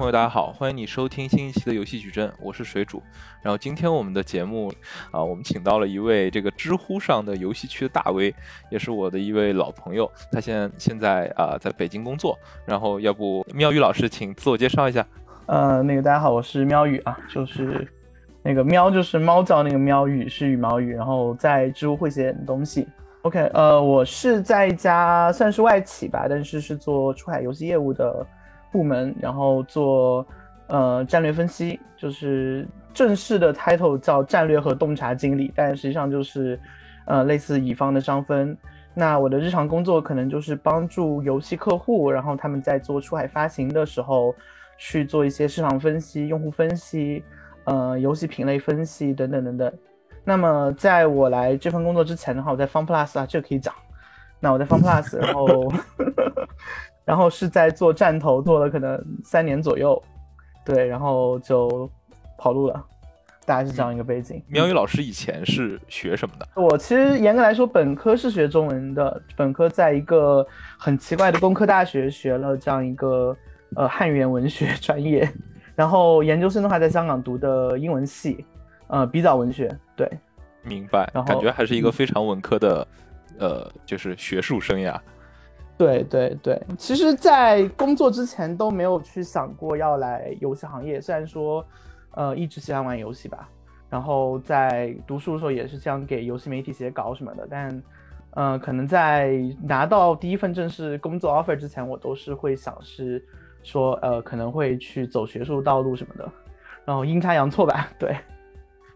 朋友，大家好，欢迎你收听新一期的游戏矩阵，我是水煮。然后今天我们的节目啊，我们请到了一位这个知乎上的游戏区的大 V，也是我的一位老朋友，他现现在啊在北京工作。然后要不喵宇老师，请自我介绍一下。呃，那个大家好，我是喵宇啊，就是那个喵就是猫叫那个喵，宇是羽毛羽，然后在知乎会写点东西。OK，呃，我是在一家算是外企吧，但是是做出海游戏业务的。部门，然后做呃战略分析，就是正式的 title 叫战略和洞察经理，但实际上就是呃类似乙方的商分。那我的日常工作可能就是帮助游戏客户，然后他们在做出海发行的时候去做一些市场分析、用户分析、呃游戏品类分析等等等等。那么在我来这份工作之前的话，我在 Fun Plus 啊，这个可以讲。那我在 Fun Plus，然后。然后是在做站头，做了可能三年左右，对，然后就跑路了，大概是这样一个背景。苗宇老师以前是学什么的？我其实严格来说，本科是学中文的，本科在一个很奇怪的工科大学学了这样一个呃汉语言文学专业，然后研究生的话在香港读的英文系，呃，比较文学，对，明白。然后感觉还是一个非常文科的，呃，就是学术生涯。对对对，其实，在工作之前都没有去想过要来游戏行业。虽然说，呃，一直喜欢玩游戏吧，然后在读书的时候也是想给游戏媒体写稿什么的。但，呃，可能在拿到第一份正式工作 offer 之前，我都是会想是说，呃，可能会去走学术道路什么的。然后阴差阳错吧，对。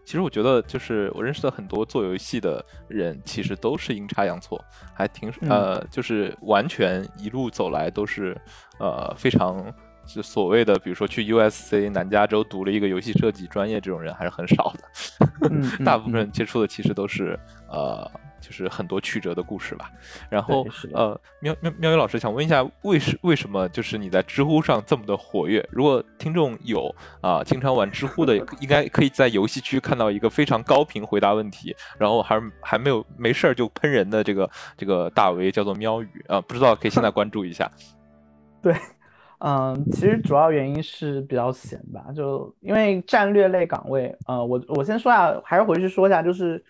其实我觉得，就是我认识的很多做游戏的人，其实都是阴差阳错，还挺呃，就是完全一路走来都是呃非常就所谓的，比如说去 USC 南加州读了一个游戏设计专业，这种人还是很少的。大部分接触的其实都是呃。就是很多曲折的故事吧，然后呃，喵喵喵宇老师想问一下，为什为什么就是你在知乎上这么的活跃？如果听众有啊经常玩知乎的，应该可以在游戏区看到一个非常高频回答问题，然后还还没有没事儿就喷人的这个这个大 V 叫做喵宇啊，不知道可以现在关注一下。对，嗯，其实主要原因是比较闲吧，就因为战略类岗位，呃，我我先说下，还是回去说一下，就是。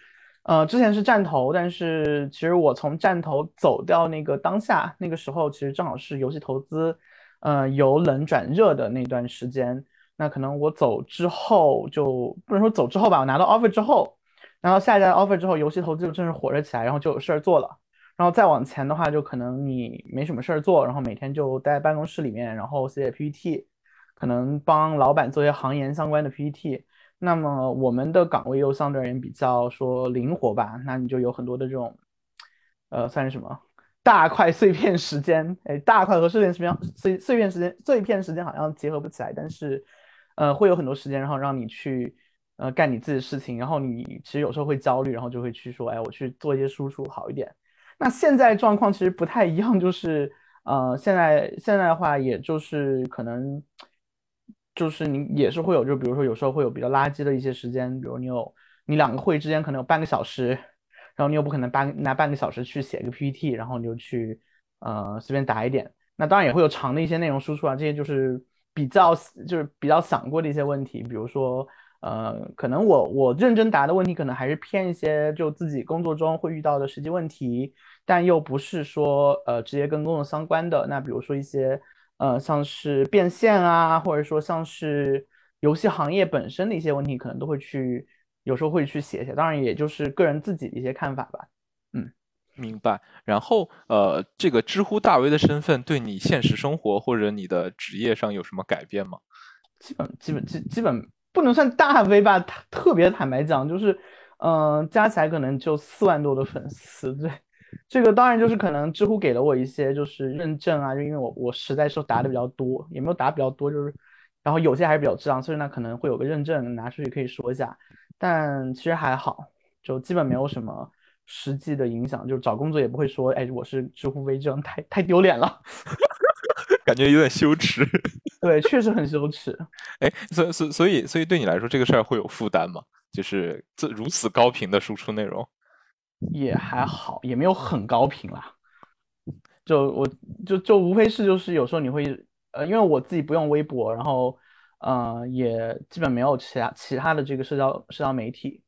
呃，之前是站头，但是其实我从站头走掉那个当下，那个时候其实正好是游戏投资，呃，由冷转热的那段时间。那可能我走之后，就不能说走之后吧，我拿到 offer 之后，拿到下一家 offer 之后，游戏投资就正式火热起来，然后就有事儿做了。然后再往前的话，就可能你没什么事儿做，然后每天就待在办公室里面，然后写写 PPT，可能帮老板做些行研相关的 PPT。那么我们的岗位又相对而言比较说灵活吧，那你就有很多的这种，呃，算是什么大块碎片时间？哎，大块和碎片时间碎碎片时间碎片时间好像结合不起来，但是，呃，会有很多时间，然后让你去呃干你自己的事情，然后你其实有时候会焦虑，然后就会去说，哎，我去做一些输出好一点。那现在状况其实不太一样，就是呃，现在现在的话，也就是可能。就是你也是会有，就比如说有时候会有比较垃圾的一些时间，比如你有你两个会之间可能有半个小时，然后你又不可能半拿半个小时去写一个 PPT，然后你就去呃随便答一点。那当然也会有长的一些内容输出啊，这些就是比较就是比较想过的一些问题，比如说呃可能我我认真答的问题可能还是偏一些就自己工作中会遇到的实际问题，但又不是说呃直接跟工作相关的。那比如说一些。呃，像是变现啊，或者说像是游戏行业本身的一些问题，可能都会去，有时候会去写写。当然，也就是个人自己的一些看法吧。嗯，明白。然后，呃，这个知乎大 V 的身份对你现实生活或者你的职业上有什么改变吗？基本、基本、基基本不能算大 V 吧。特别坦白讲，就是，嗯，加起来可能就四万多的粉丝。对。这个当然就是可能知乎给了我一些就是认证啊，就因为我我实在是答的比较多，也没有答比较多，就是然后有些还是比较值，所以呢可能会有个认证拿出去可以说一下，但其实还好，就基本没有什么实际的影响，就是找工作也不会说，哎，我是知乎微证，太太丢脸了，感觉有点羞耻。对，确实很羞耻。哎，所所所以所以对你来说这个事儿会有负担吗？就是这如此高频的输出内容。也还好，也没有很高频啦。就我就就无非是就是有时候你会呃，因为我自己不用微博，然后呃也基本没有其他其他的这个社交社交媒体，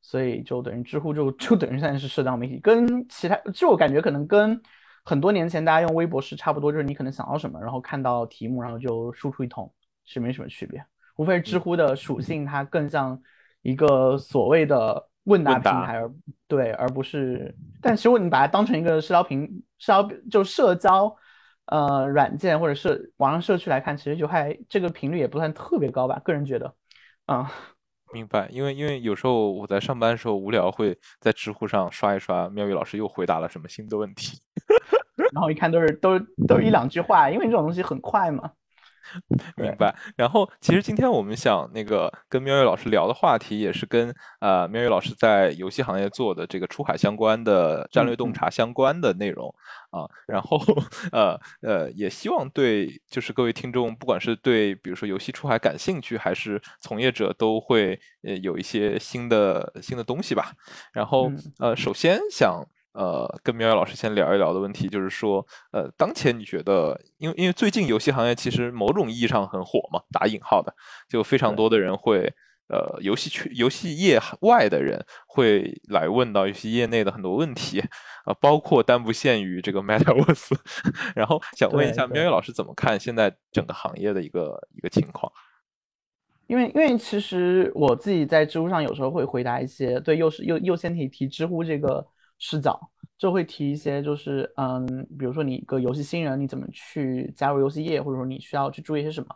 所以就等于知乎就就等于现在是社交媒体，跟其他就我感觉可能跟很多年前大家用微博是差不多，就是你可能想到什么，然后看到题目，然后就输出一通，是没什么区别，无非是知乎的属性它更像一个所谓的问答平台，而对，而不是，但其实你把它当成一个社交平社交就社交。呃，软件或者社网上社区来看，其实就还这个频率也不算特别高吧，个人觉得，啊，明白，因为因为有时候我在上班的时候无聊，会在知乎上刷一刷，妙玉老师又回答了什么新的问题，然后一看都是都都是一两句话，因为这种东西很快嘛。明白。然后，其实今天我们想那个跟喵月老师聊的话题，也是跟呃喵月老师在游戏行业做的这个出海相关的战略洞察相关的内容啊。然后，呃呃，也希望对就是各位听众，不管是对比如说游戏出海感兴趣，还是从业者，都会呃有一些新的新的东西吧。然后，呃，首先想。呃，跟苗苗老师先聊一聊的问题，就是说，呃，当前你觉得，因为因为最近游戏行业其实某种意义上很火嘛，打引号的，就非常多的人会，呃，游戏区、游戏业外的人会来问到游戏业内的很多问题，啊，包括但不限于这个 Metaverse，然后想问一下苗苗老师怎么看现在整个行业的一个一个情况？因为因为其实我自己在知乎上有时候会回答一些对优势优优先题提知乎这个。视角就会提一些，就是嗯，比如说你一个游戏新人，你怎么去加入游戏业，或者说你需要去注意些什么？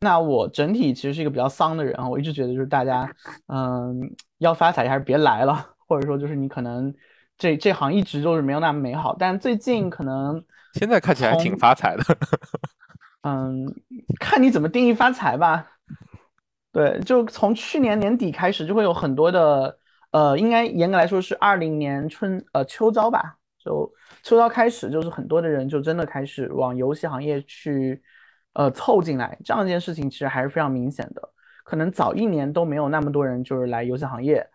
那我整体其实是一个比较丧的人啊，我一直觉得就是大家嗯要发财还是别来了，或者说就是你可能这这行一直都是没有那么美好，但最近可能 现在看起来挺发财的，嗯，看你怎么定义发财吧。对，就从去年年底开始就会有很多的。呃，应该严格来说是二零年春呃秋招吧，就秋招开始，就是很多的人就真的开始往游戏行业去呃凑进来，这样一件事情其实还是非常明显的。可能早一年都没有那么多人就是来游戏行业，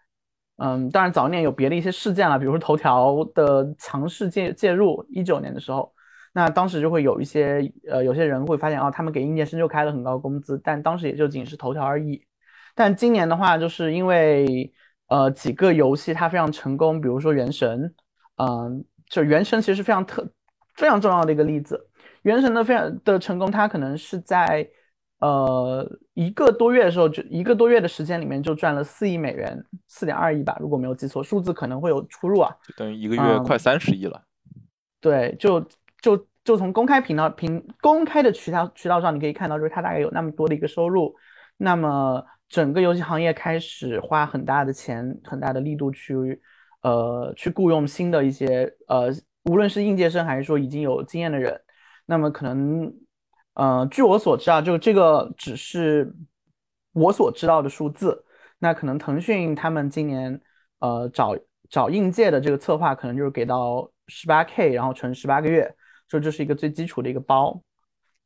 嗯，当然早一年有别的一些事件了，比如说头条的强势介介入，一九年的时候，那当时就会有一些呃有些人会发现啊，他们给应届生就开了很高工资，但当时也就仅是头条而已。但今年的话，就是因为呃，几个游戏它非常成功，比如说《原神》，嗯，就《原神》其实是非常特、非常重要的一个例子。《原神》的非常的成功，它可能是在呃一个多月的时候，就一个多月的时间里面就赚了四亿美元，四点二亿吧，如果没有记错，数字可能会有出入啊。就等于一个月快三十亿了。对，就就就从公开频道、平公开的渠道渠道上，你可以看到，就是它大概有那么多的一个收入，那么。整个游戏行业开始花很大的钱、很大的力度去，呃，去雇佣新的一些呃，无论是应届生还是说已经有经验的人。那么可能，呃，据我所知啊，就这个只是我所知道的数字。那可能腾讯他们今年呃找找应届的这个策划，可能就是给到十八 K，然后乘十八个月，就这是一个最基础的一个包。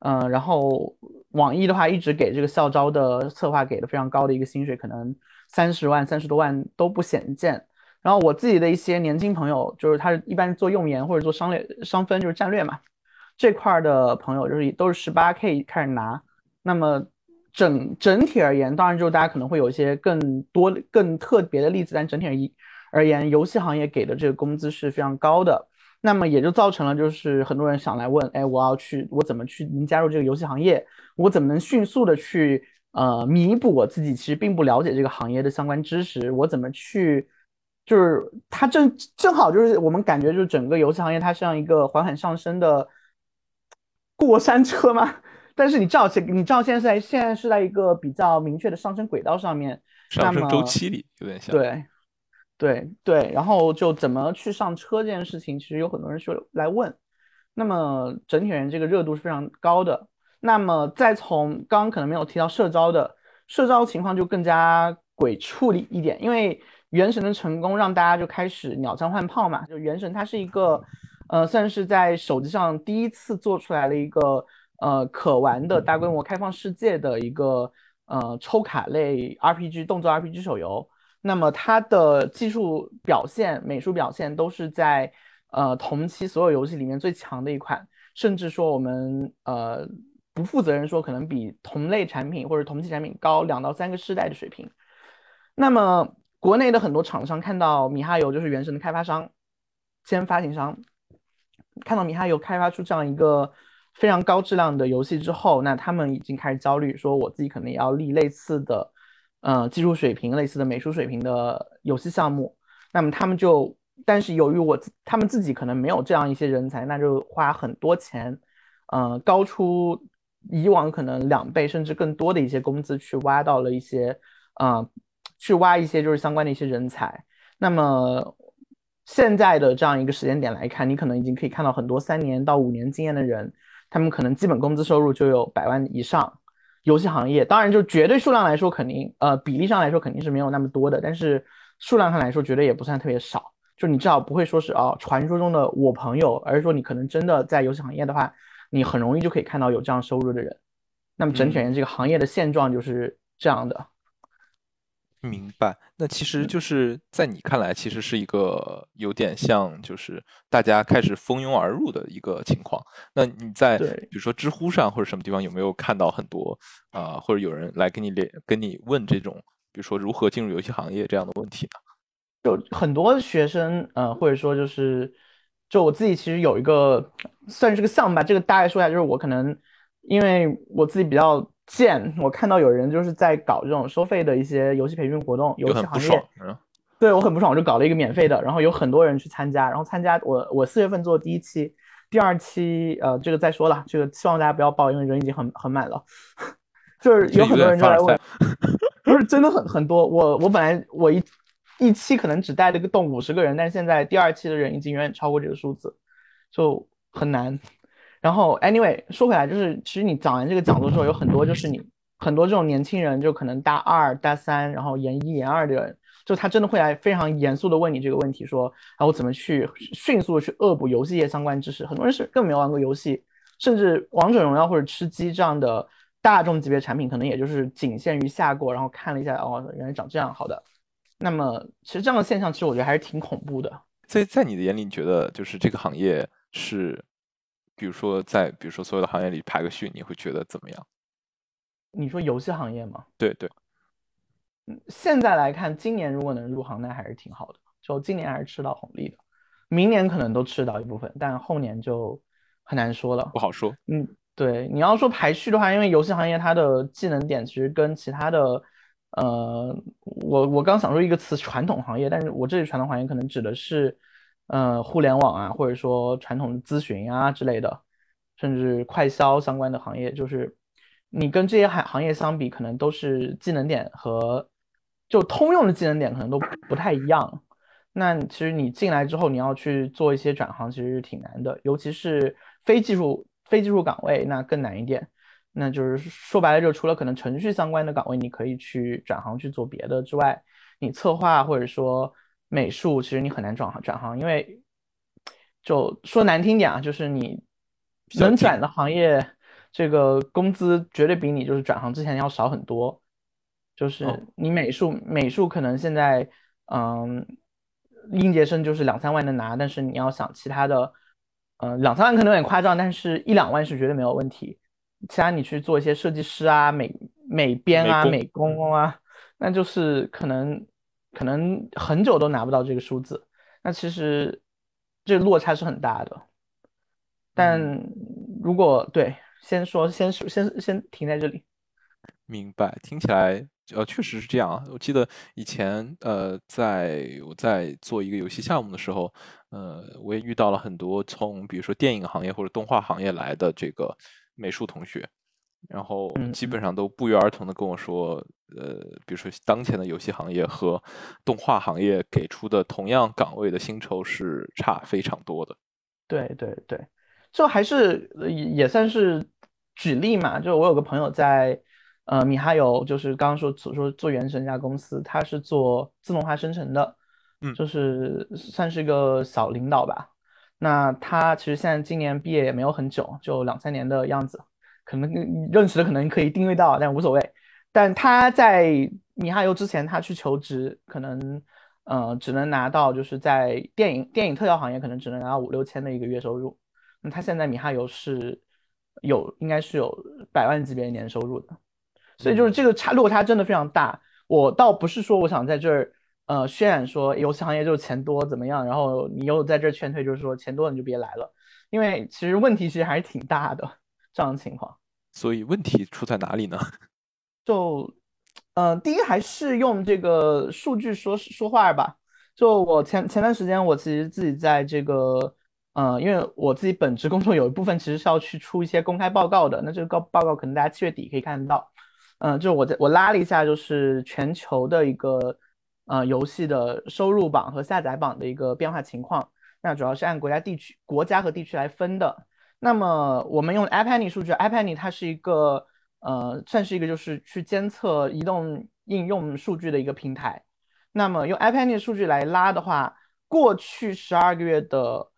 嗯，然后网易的话一直给这个校招的策划给的非常高的一个薪水，可能三十万、三十多万都不鲜见。然后我自己的一些年轻朋友，就是他一般做用研或者做商略商分，就是战略嘛这块的朋友，就是都是十八 K 开始拿。那么整整体而言，当然就是大家可能会有一些更多更特别的例子，但整体而言，而言游戏行业给的这个工资是非常高的。那么也就造成了，就是很多人想来问，哎，我要去，我怎么去能加入这个游戏行业？我怎么能迅速的去，呃，弥补我自己其实并不了解这个行业的相关知识？我怎么去，就是它正正好就是我们感觉就是整个游戏行业它像一个缓缓上升的过山车嘛。但是你知道现你知道现在在现在是在一个比较明确的上升轨道上面，上升周期里有点像对。对对，然后就怎么去上车这件事情，其实有很多人说来问。那么整体人这个热度是非常高的。那么再从刚刚可能没有提到社招的社招情况，就更加鬼畜一点。因为原神的成功让大家就开始鸟枪换炮嘛。就原神它是一个，呃，算是在手机上第一次做出来了一个呃可玩的大规模开放世界的一个呃抽卡类 RPG 动作 RPG 手游。那么它的技术表现、美术表现都是在呃同期所有游戏里面最强的一款，甚至说我们呃不负责任说，可能比同类产品或者同期产品高两到三个世代的水平。那么国内的很多厂商看到米哈游就是原神的开发商兼发行商，看到米哈游开发出这样一个非常高质量的游戏之后，那他们已经开始焦虑，说我自己可能也要立类似的，呃，技术水平、类似的美术水平的游戏项目。那么他们就，但是由于我他们自己可能没有这样一些人才，那就花很多钱，呃，高出以往可能两倍甚至更多的一些工资去挖到了一些，呃。去挖一些就是相关的一些人才。那么现在的这样一个时间点来看，你可能已经可以看到很多三年到五年经验的人，他们可能基本工资收入就有百万以上。游戏行业当然就绝对数量来说，肯定呃比例上来说肯定是没有那么多的，但是数量上来说绝对也不算特别少。就你至少不会说是哦传说中的我朋友，而是说你可能真的在游戏行业的话，你很容易就可以看到有这样收入的人。那么整体而言，这个行业的现状就是这样的。明白，那其实就是在你看来，其实是一个有点像，就是大家开始蜂拥而入的一个情况。那你在比如说知乎上或者什么地方有没有看到很多啊，或者有人来跟你连跟你问这种，比如说如何进入游戏行业这样的问题呢？有很多学生，呃，或者说就是，就我自己其实有一个算是个项目吧，这个大概说一下，就是我可能因为我自己比较。见我看到有人就是在搞这种收费的一些游戏培训活动，游戏行业，对我很不爽，我就搞了一个免费的，然后有很多人去参加，然后参加我我四月份做第一期，第二期呃这个再说了，这个希望大家不要报，因为人已经很很满了，就是有很多人就来问，不是真的很很多，我我本来我一一期可能只带了个洞五十个人，但是现在第二期的人已经远远超过这个数字，就很难。然后，anyway，说回来，就是其实你讲完这个讲座之后，有很多就是你很多这种年轻人，就可能大二、大三，然后研一、研二的人，就他真的会来非常严肃的问你这个问题，说，啊，我怎么去迅速的去恶补游戏业相关知识？很多人是更没有玩过游戏，甚至王者荣耀或者吃鸡这样的大众级别产品，可能也就是仅限于下过，然后看了一下，哦，原来长这样，好的。那么，其实这样的现象，其实我觉得还是挺恐怖的。在在你的眼里，你觉得就是这个行业是？比如说，在比如说所有的行业里排个序，你会觉得怎么样？你说游戏行业吗？对对，嗯，现在来看，今年如果能入行，那还是挺好的，就今年还是吃到红利的。明年可能都吃到一部分，但后年就很难说了，不好说。嗯，对，你要说排序的话，因为游戏行业它的技能点其实跟其他的，呃，我我刚想说一个词，传统行业，但是我这里传统行业可能指的是。呃，互联网啊，或者说传统的咨询啊之类的，甚至快销相关的行业，就是你跟这些行行业相比，可能都是技能点和就通用的技能点可能都不太一样。那其实你进来之后，你要去做一些转行，其实是挺难的，尤其是非技术非技术岗位，那更难一点。那就是说白了，就除了可能程序相关的岗位，你可以去转行去做别的之外，你策划或者说。美术其实你很难转行转行，因为就说难听点啊，就是你能转的行业，这个工资绝对比你就是转行之前要少很多。就是你美术美术可能现在嗯应届生就是两三万能拿，但是你要想其他的，嗯两三万可能有点夸张，但是一两万是绝对没有问题。其他你去做一些设计师啊、美美编啊、美工啊，那就是可能。可能很久都拿不到这个数字，那其实这落差是很大的。但如果对，先说，先先先停在这里。明白，听起来呃确实是这样啊。我记得以前呃，在我在做一个游戏项目的时候，呃，我也遇到了很多从比如说电影行业或者动画行业来的这个美术同学。然后基本上都不约而同的跟我说，呃，比如说当前的游戏行业和动画行业给出的同样岗位的薪酬是差非常多的。对对对，就还是也算是举例嘛。就我有个朋友在呃米哈游，就是刚刚说所说做原神这家公司，他是做自动化生成的，嗯，就是算是一个小领导吧。那他其实现在今年毕业也没有很久，就两三年的样子。可能认识的可能可以定位到，但无所谓。但他在米哈游之前，他去求职，可能呃只能拿到就是在电影电影特效行业，可能只能拿到五六千的一个月收入。那他现在米哈游是有应该是有百万级别年收入的，所以就是这个差落差真的非常大。我倒不是说我想在这儿呃渲染说游戏行业就是钱多怎么样，然后你又在这儿劝退，就是说钱多你就别来了，因为其实问题其实还是挺大的这样的情况。所以问题出在哪里呢？就，嗯，第一还是用这个数据说说话吧。就我前前段时间，我其实自己在这个，嗯，因为我自己本职工作有一部分其实是要去出一些公开报告的。那这个报报告可能大家七月底可以看得到。嗯，就我在我拉了一下，就是全球的一个，呃，游戏的收入榜和下载榜的一个变化情况。那主要是按国家地区、国家和地区来分的。那么我们用 Annie 数据 Annie 它是一个。呃，算是一个就是去监测移动应用数据的一个平台。那么用 iPad 数据来拉的话，过去十二个月的，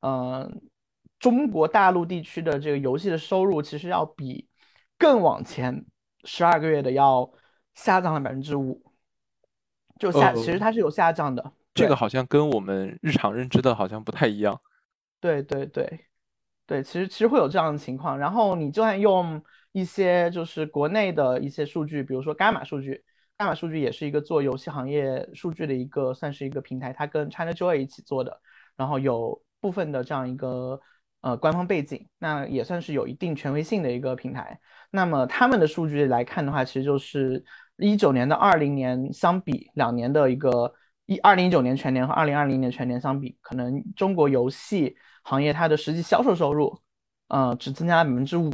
嗯，中国大陆地区的这个游戏的收入，其实要比更往前十二个月的要下降了百分之五，就下，其实它是有下降的。这个好像跟我们日常认知的好像不太一样。对对对，对，其实其实会有这样的情况。然后你就算用。一些就是国内的一些数据，比如说伽马数据，伽马数据也是一个做游戏行业数据的一个，算是一个平台，它跟 ChinaJoy 一起做的，然后有部分的这样一个呃官方背景，那也算是有一定权威性的一个平台。那么他们的数据来看的话，其实就是一九年的二零年相比两年的一个一二零一九年全年和二零二零年全年相比，可能中国游戏行业它的实际销售收入，呃，只增加了百分之五。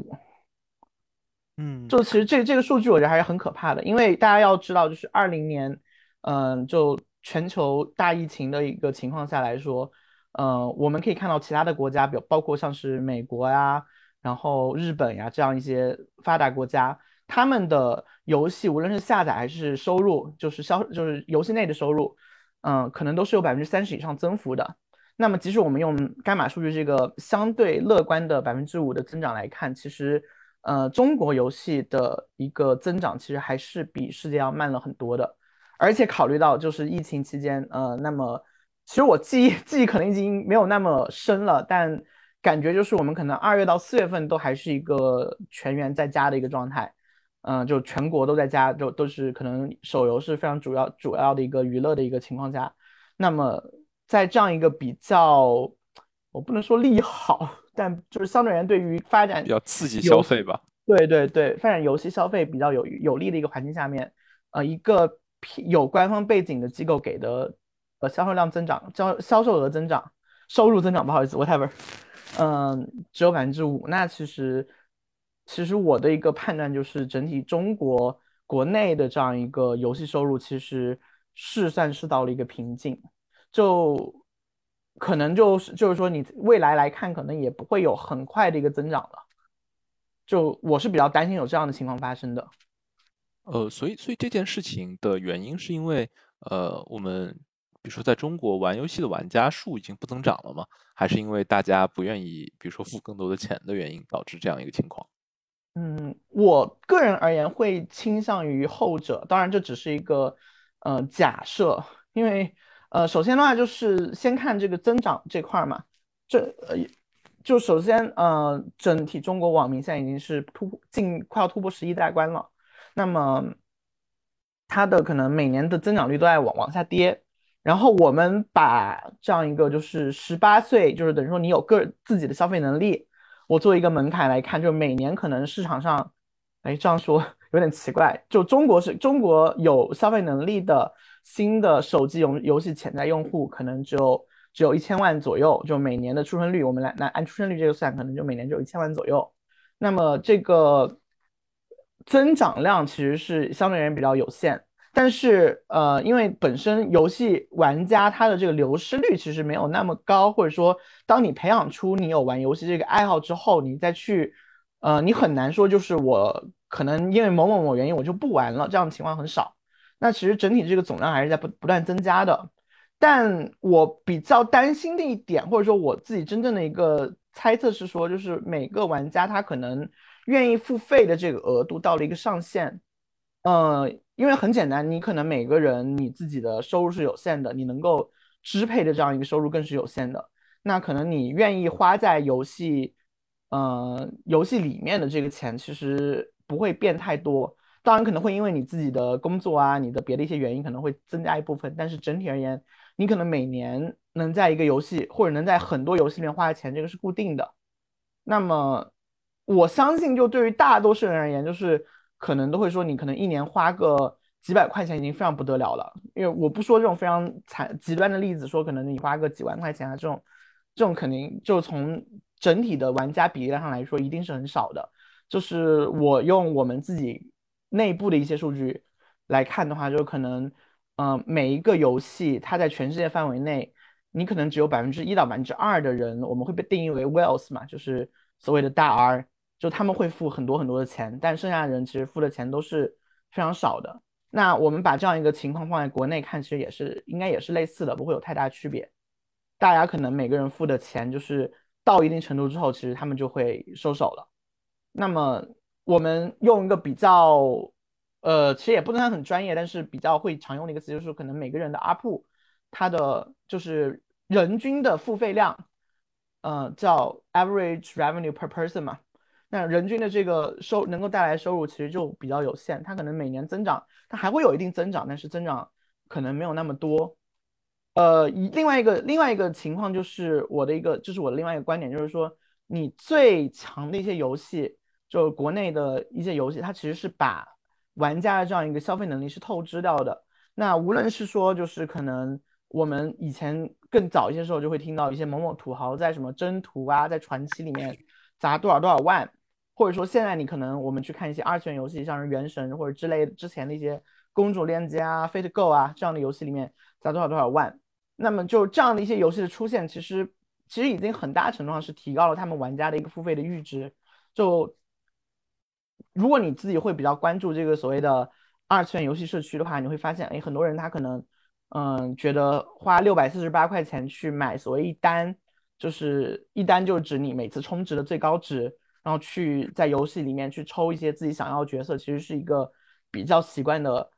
嗯，就其实这这个数据我觉得还是很可怕的，因为大家要知道，就是二零年，嗯，就全球大疫情的一个情况下来说，嗯，我们可以看到其他的国家，比如包括像是美国呀，然后日本呀这样一些发达国家，他们的游戏无论是下载还是收入，就是销就是游戏内的收入，嗯，可能都是有百分之三十以上增幅的。那么即使我们用伽马数据这个相对乐观的百分之五的增长来看，其实。呃，中国游戏的一个增长其实还是比世界要慢了很多的，而且考虑到就是疫情期间，呃，那么其实我记忆 记忆可能已经没有那么深了，但感觉就是我们可能二月到四月份都还是一个全员在家的一个状态，嗯，就全国都在家，就都是可能手游是非常主要主要的一个娱乐的一个情况下，那么在这样一个比较，我不能说利好。但就是相对而言，对于发展比较刺激消费吧。对对对，发展游戏消费比较有有利的一个环境下面，呃，一个有官方背景的机构给的呃销售量增长、销销售额增长、收入增长，不好意思，whatever，嗯，只有百分之五。那其实其实我的一个判断就是，整体中国国内的这样一个游戏收入其实是算是到了一个瓶颈，就。可能就是就是说，你未来来看，可能也不会有很快的一个增长了。就我是比较担心有这样的情况发生的。呃，所以所以这件事情的原因是因为，呃，我们比如说在中国玩游戏的玩家数已经不增长了吗？还是因为大家不愿意，比如说付更多的钱的原因导致这样一个情况？嗯，我个人而言会倾向于后者。当然，这只是一个呃假设，因为。呃，首先的话就是先看这个增长这块嘛，这呃，就首先呃，整体中国网民现在已经是突破近快要突破十亿大关了，那么它的可能每年的增长率都在往往下跌，然后我们把这样一个就是十八岁，就是等于说你有个自己的消费能力，我做一个门槛来看，就是每年可能市场上，哎，这样说有点奇怪，就中国是中国有消费能力的。新的手机游游戏潜在用户可能只有只有一千万左右，就每年的出生率，我们来来按出生率这个算，可能就每年只有一千万左右。那么这个增长量其实是相对而言比较有限，但是呃，因为本身游戏玩家他的这个流失率其实没有那么高，或者说当你培养出你有玩游戏这个爱好之后，你再去呃，你很难说就是我可能因为某某某原因我就不玩了，这样的情况很少。那其实整体这个总量还是在不不断增加的，但我比较担心的一点，或者说我自己真正的一个猜测是说，就是每个玩家他可能愿意付费的这个额度到了一个上限，呃，因为很简单，你可能每个人你自己的收入是有限的，你能够支配的这样一个收入更是有限的，那可能你愿意花在游戏呃，游戏里面的这个钱其实不会变太多。当然可能会因为你自己的工作啊，你的别的一些原因可能会增加一部分，但是整体而言，你可能每年能在一个游戏或者能在很多游戏里面花的钱，这个是固定的。那么我相信，就对于大多数人而言，就是可能都会说，你可能一年花个几百块钱已经非常不得了了。因为我不说这种非常惨极端的例子，说可能你花个几万块钱啊，这种这种肯定就从整体的玩家比例上来说，一定是很少的。就是我用我们自己。内部的一些数据来看的话，就可能，嗯，每一个游戏它在全世界范围内，你可能只有百分之一到百分之二的人，我们会被定义为 whales 嘛，就是所谓的大 R，就他们会付很多很多的钱，但剩下的人其实付的钱都是非常少的。那我们把这样一个情况放在国内看，其实也是应该也是类似的，不会有太大区别。大家可能每个人付的钱就是到一定程度之后，其实他们就会收手了。那么。我们用一个比较，呃，其实也不能算很专业，但是比较会常用的一个词，就是可能每个人的 UP，它的就是人均的付费量，呃，叫 average revenue per person 嘛。那人均的这个收能够带来收入其实就比较有限，它可能每年增长，它还会有一定增长，但是增长可能没有那么多。呃，另外一个另外一个情况就是我的一个，就是我的另外一个观点，就是说你最强的一些游戏。就国内的一些游戏，它其实是把玩家的这样一个消费能力是透支掉的。那无论是说，就是可能我们以前更早一些时候就会听到一些某某土豪在什么征途啊，在传奇里面砸多少多少万，或者说现在你可能我们去看一些二次元游戏，像是原神或者之类之前的一些公主链接啊、Fate Go 啊这样的游戏里面砸多少多少万。那么就这样的一些游戏的出现，其实其实已经很大程度上是提高了他们玩家的一个付费的阈值。就如果你自己会比较关注这个所谓的二次元游戏社区的话，你会发现，哎，很多人他可能，嗯，觉得花六百四十八块钱去买所谓一单，就是一单就是指你每次充值的最高值，然后去在游戏里面去抽一些自己想要的角色，其实是一个比较习惯的，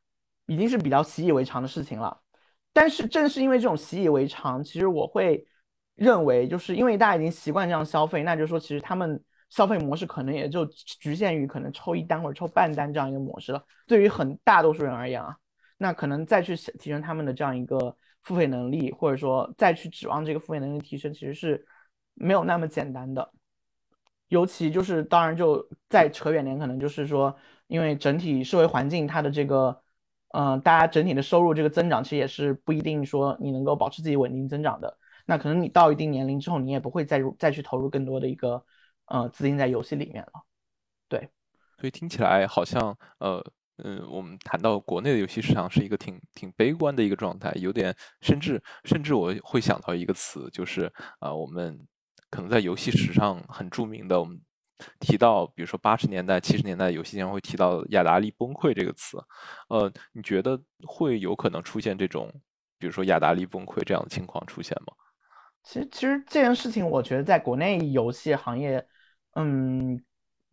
已经是比较习以为常的事情了。但是正是因为这种习以为常，其实我会认为，就是因为大家已经习惯这样消费，那就是说，其实他们。消费模式可能也就局限于可能抽一单或者抽半单这样一个模式了。对于很大多数人而言啊，那可能再去提升他们的这样一个付费能力，或者说再去指望这个付费能力提升，其实是没有那么简单的。尤其就是当然就再扯远点，可能就是说，因为整体社会环境它的这个，嗯，大家整体的收入这个增长其实也是不一定说你能够保持自己稳定增长的。那可能你到一定年龄之后，你也不会再入再去投入更多的一个。呃，资金在游戏里面了，对，所以听起来好像，呃，嗯，我们谈到国内的游戏市场是一个挺挺悲观的一个状态，有点，甚至甚至我会想到一个词，就是啊，我们可能在游戏史上很著名的，我们提到，比如说八十年代、七十年代游戏经常会提到“雅达利崩溃”这个词，呃，你觉得会有可能出现这种，比如说雅达利崩溃这样的情况出现吗？其实，其实这件事情，我觉得在国内游戏行业。嗯，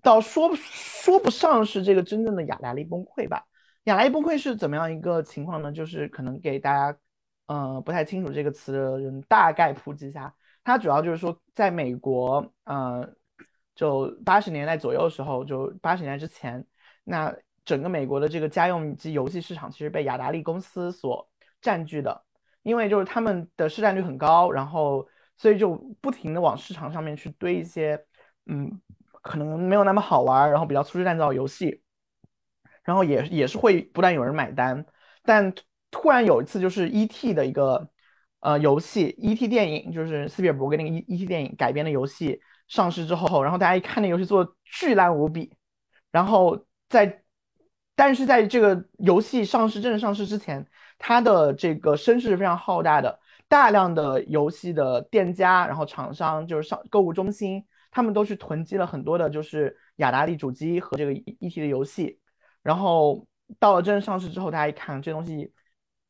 倒说说不上是这个真正的雅达利崩溃吧。雅达利崩溃是怎么样一个情况呢？就是可能给大家，呃，不太清楚这个词的人大概普及一下。它主要就是说，在美国，呃，就八十年代左右的时候，就八十年代之前，那整个美国的这个家用机游戏市场其实被雅达利公司所占据的，因为就是他们的市占率很高，然后所以就不停的往市场上面去堆一些。嗯，可能没有那么好玩，然后比较粗制滥造游戏，然后也也是会不断有人买单，但突然有一次就是 E.T. 的一个呃游戏，E.T. 电影就是斯皮尔伯格那个 E.T. 电影改编的游戏上市之后，然后大家一看那游戏做的巨烂无比，然后在但是在这个游戏上市正式上市之前，它的这个声势是非常浩大的，大量的游戏的店家，然后厂商就是上购物中心。他们都去囤积了很多的，就是雅达利主机和这个 E.T. 的游戏，然后到了真正上市之后，大家一看这东西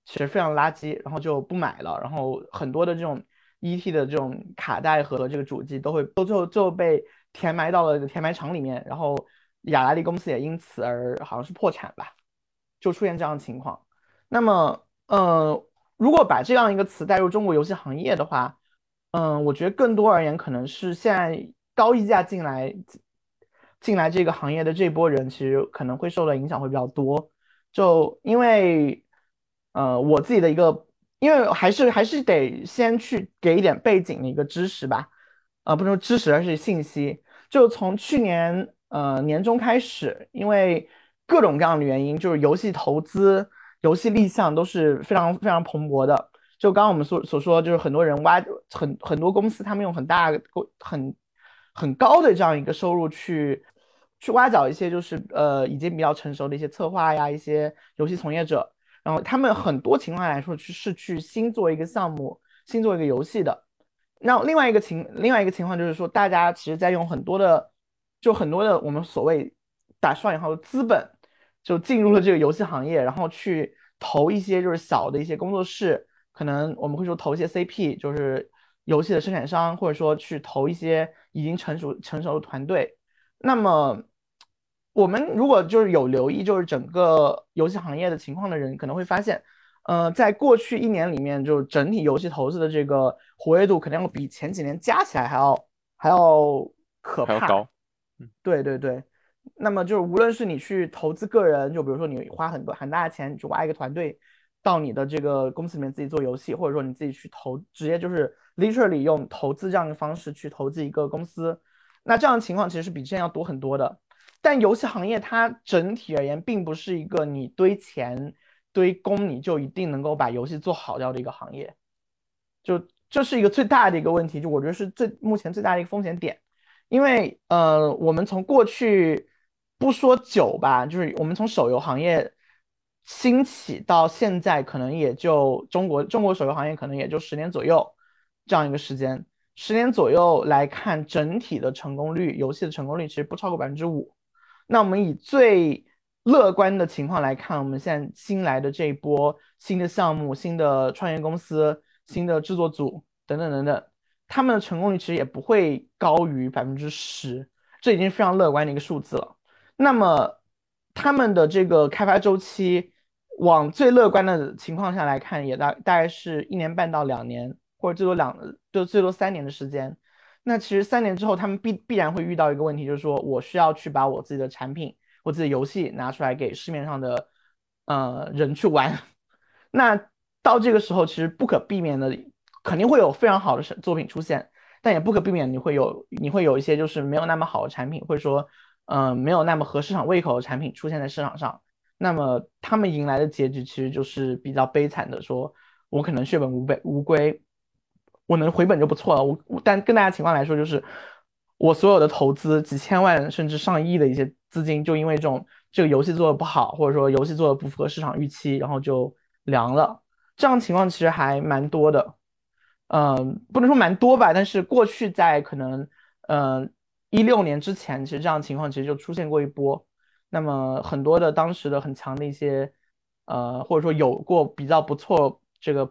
其实非常垃圾，然后就不买了。然后很多的这种 E.T. 的这种卡带和这个主机都会都最后最后被填埋到了填埋场里面，然后雅达利公司也因此而好像是破产吧，就出现这样的情况。那么，呃，如果把这样一个词带入中国游戏行业的话，嗯，我觉得更多而言可能是现在。高溢价进来进来这个行业的这波人，其实可能会受的影响会比较多。就因为呃，我自己的一个，因为还是还是得先去给一点背景的一个知识吧，啊，不能说知识，而是信息。就从去年呃年中开始，因为各种各样的原因，就是游戏投资、游戏立项都是非常非常蓬勃的。就刚刚我们所所说，就是很多人挖很很多公司，他们用很大很很高的这样一个收入去去挖角一些就是呃已经比较成熟的一些策划呀，一些游戏从业者，然后他们很多情况来说去是去新做一个项目、新做一个游戏的。那另外一个情另外一个情况就是说，大家其实在用很多的就很多的我们所谓打双引号的资本，就进入了这个游戏行业，然后去投一些就是小的一些工作室。可能我们会说投一些 CP，就是游戏的生产商，或者说去投一些已经成熟成熟的团队。那么，我们如果就是有留意，就是整个游戏行业的情况的人，可能会发现，呃，在过去一年里面，就是整体游戏投资的这个活跃度，肯定要比前几年加起来还要还要可怕。高。对对对。那么就是无论是你去投资个人，就比如说你花很多很大的钱去挖一个团队。到你的这个公司里面自己做游戏，或者说你自己去投，直接就是 literally 用投资这样的方式去投资一个公司，那这样的情况其实是比之前要多很多的。但游戏行业它整体而言，并不是一个你堆钱堆工你就一定能够把游戏做好掉的一个行业，就这是一个最大的一个问题，就我觉得是最目前最大的一个风险点。因为呃，我们从过去不说久吧，就是我们从手游行业。兴起到现在，可能也就中国中国手游行业可能也就十年左右这样一个时间。十年左右来看，整体的成功率，游戏的成功率其实不超过百分之五。那我们以最乐观的情况来看，我们现在新来的这一波新的项目、新的创业公司、新的制作组等等等等，他们的成功率其实也不会高于百分之十，这已经非常乐观的一个数字了。那么他们的这个开发周期。往最乐观的情况下来看，也大大概是一年半到两年，或者最多两，就最多三年的时间。那其实三年之后，他们必必然会遇到一个问题，就是说我需要去把我自己的产品、我自己的游戏拿出来给市面上的呃人去玩。那到这个时候，其实不可避免的，肯定会有非常好的作品出现，但也不可避免你会有你会有一些就是没有那么好的产品，或者说嗯没有那么合市场胃口的产品出现在市场上。那么他们迎来的结局其实就是比较悲惨的，说我可能血本无本无归，我能回本就不错了。我但更大的情况来说，就是我所有的投资几千万甚至上亿的一些资金，就因为这种这个游戏做的不好，或者说游戏做的不符合市场预期，然后就凉了。这样情况其实还蛮多的，嗯，不能说蛮多吧，但是过去在可能嗯一六年之前，其实这样情况其实就出现过一波。那么很多的当时的很强的一些，呃，或者说有过比较不错这个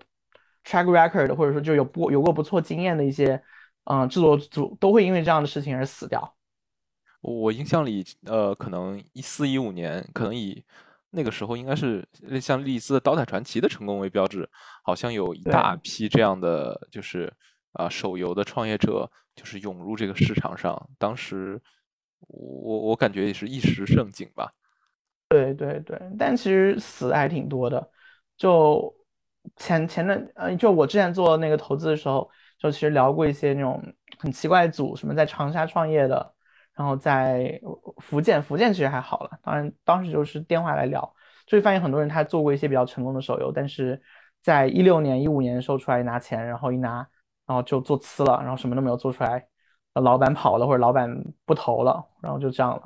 track record，或者说就有不有过不错经验的一些，嗯，制作组都会因为这样的事情而死掉。我印象里，呃，可能一四一五年，可能以那个时候应该是像利兹的《刀塔传奇》的成功为标志，好像有一大批这样的就是啊手游的创业者就是涌入这个市场上，当时。我我感觉也是一时盛景吧，对对对，但其实死还挺多的。就前前段呃，就我之前做那个投资的时候，就其实聊过一些那种很奇怪的组，什么在长沙创业的，然后在福建，福建其实还好了。当然当时就是电话来聊，就会发现很多人他做过一些比较成功的手游，但是在一六年、一五年的时候出来拿钱，然后一拿，然后就做呲了，然后什么都没有做出来。老板跑了，或者老板不投了，然后就这样了。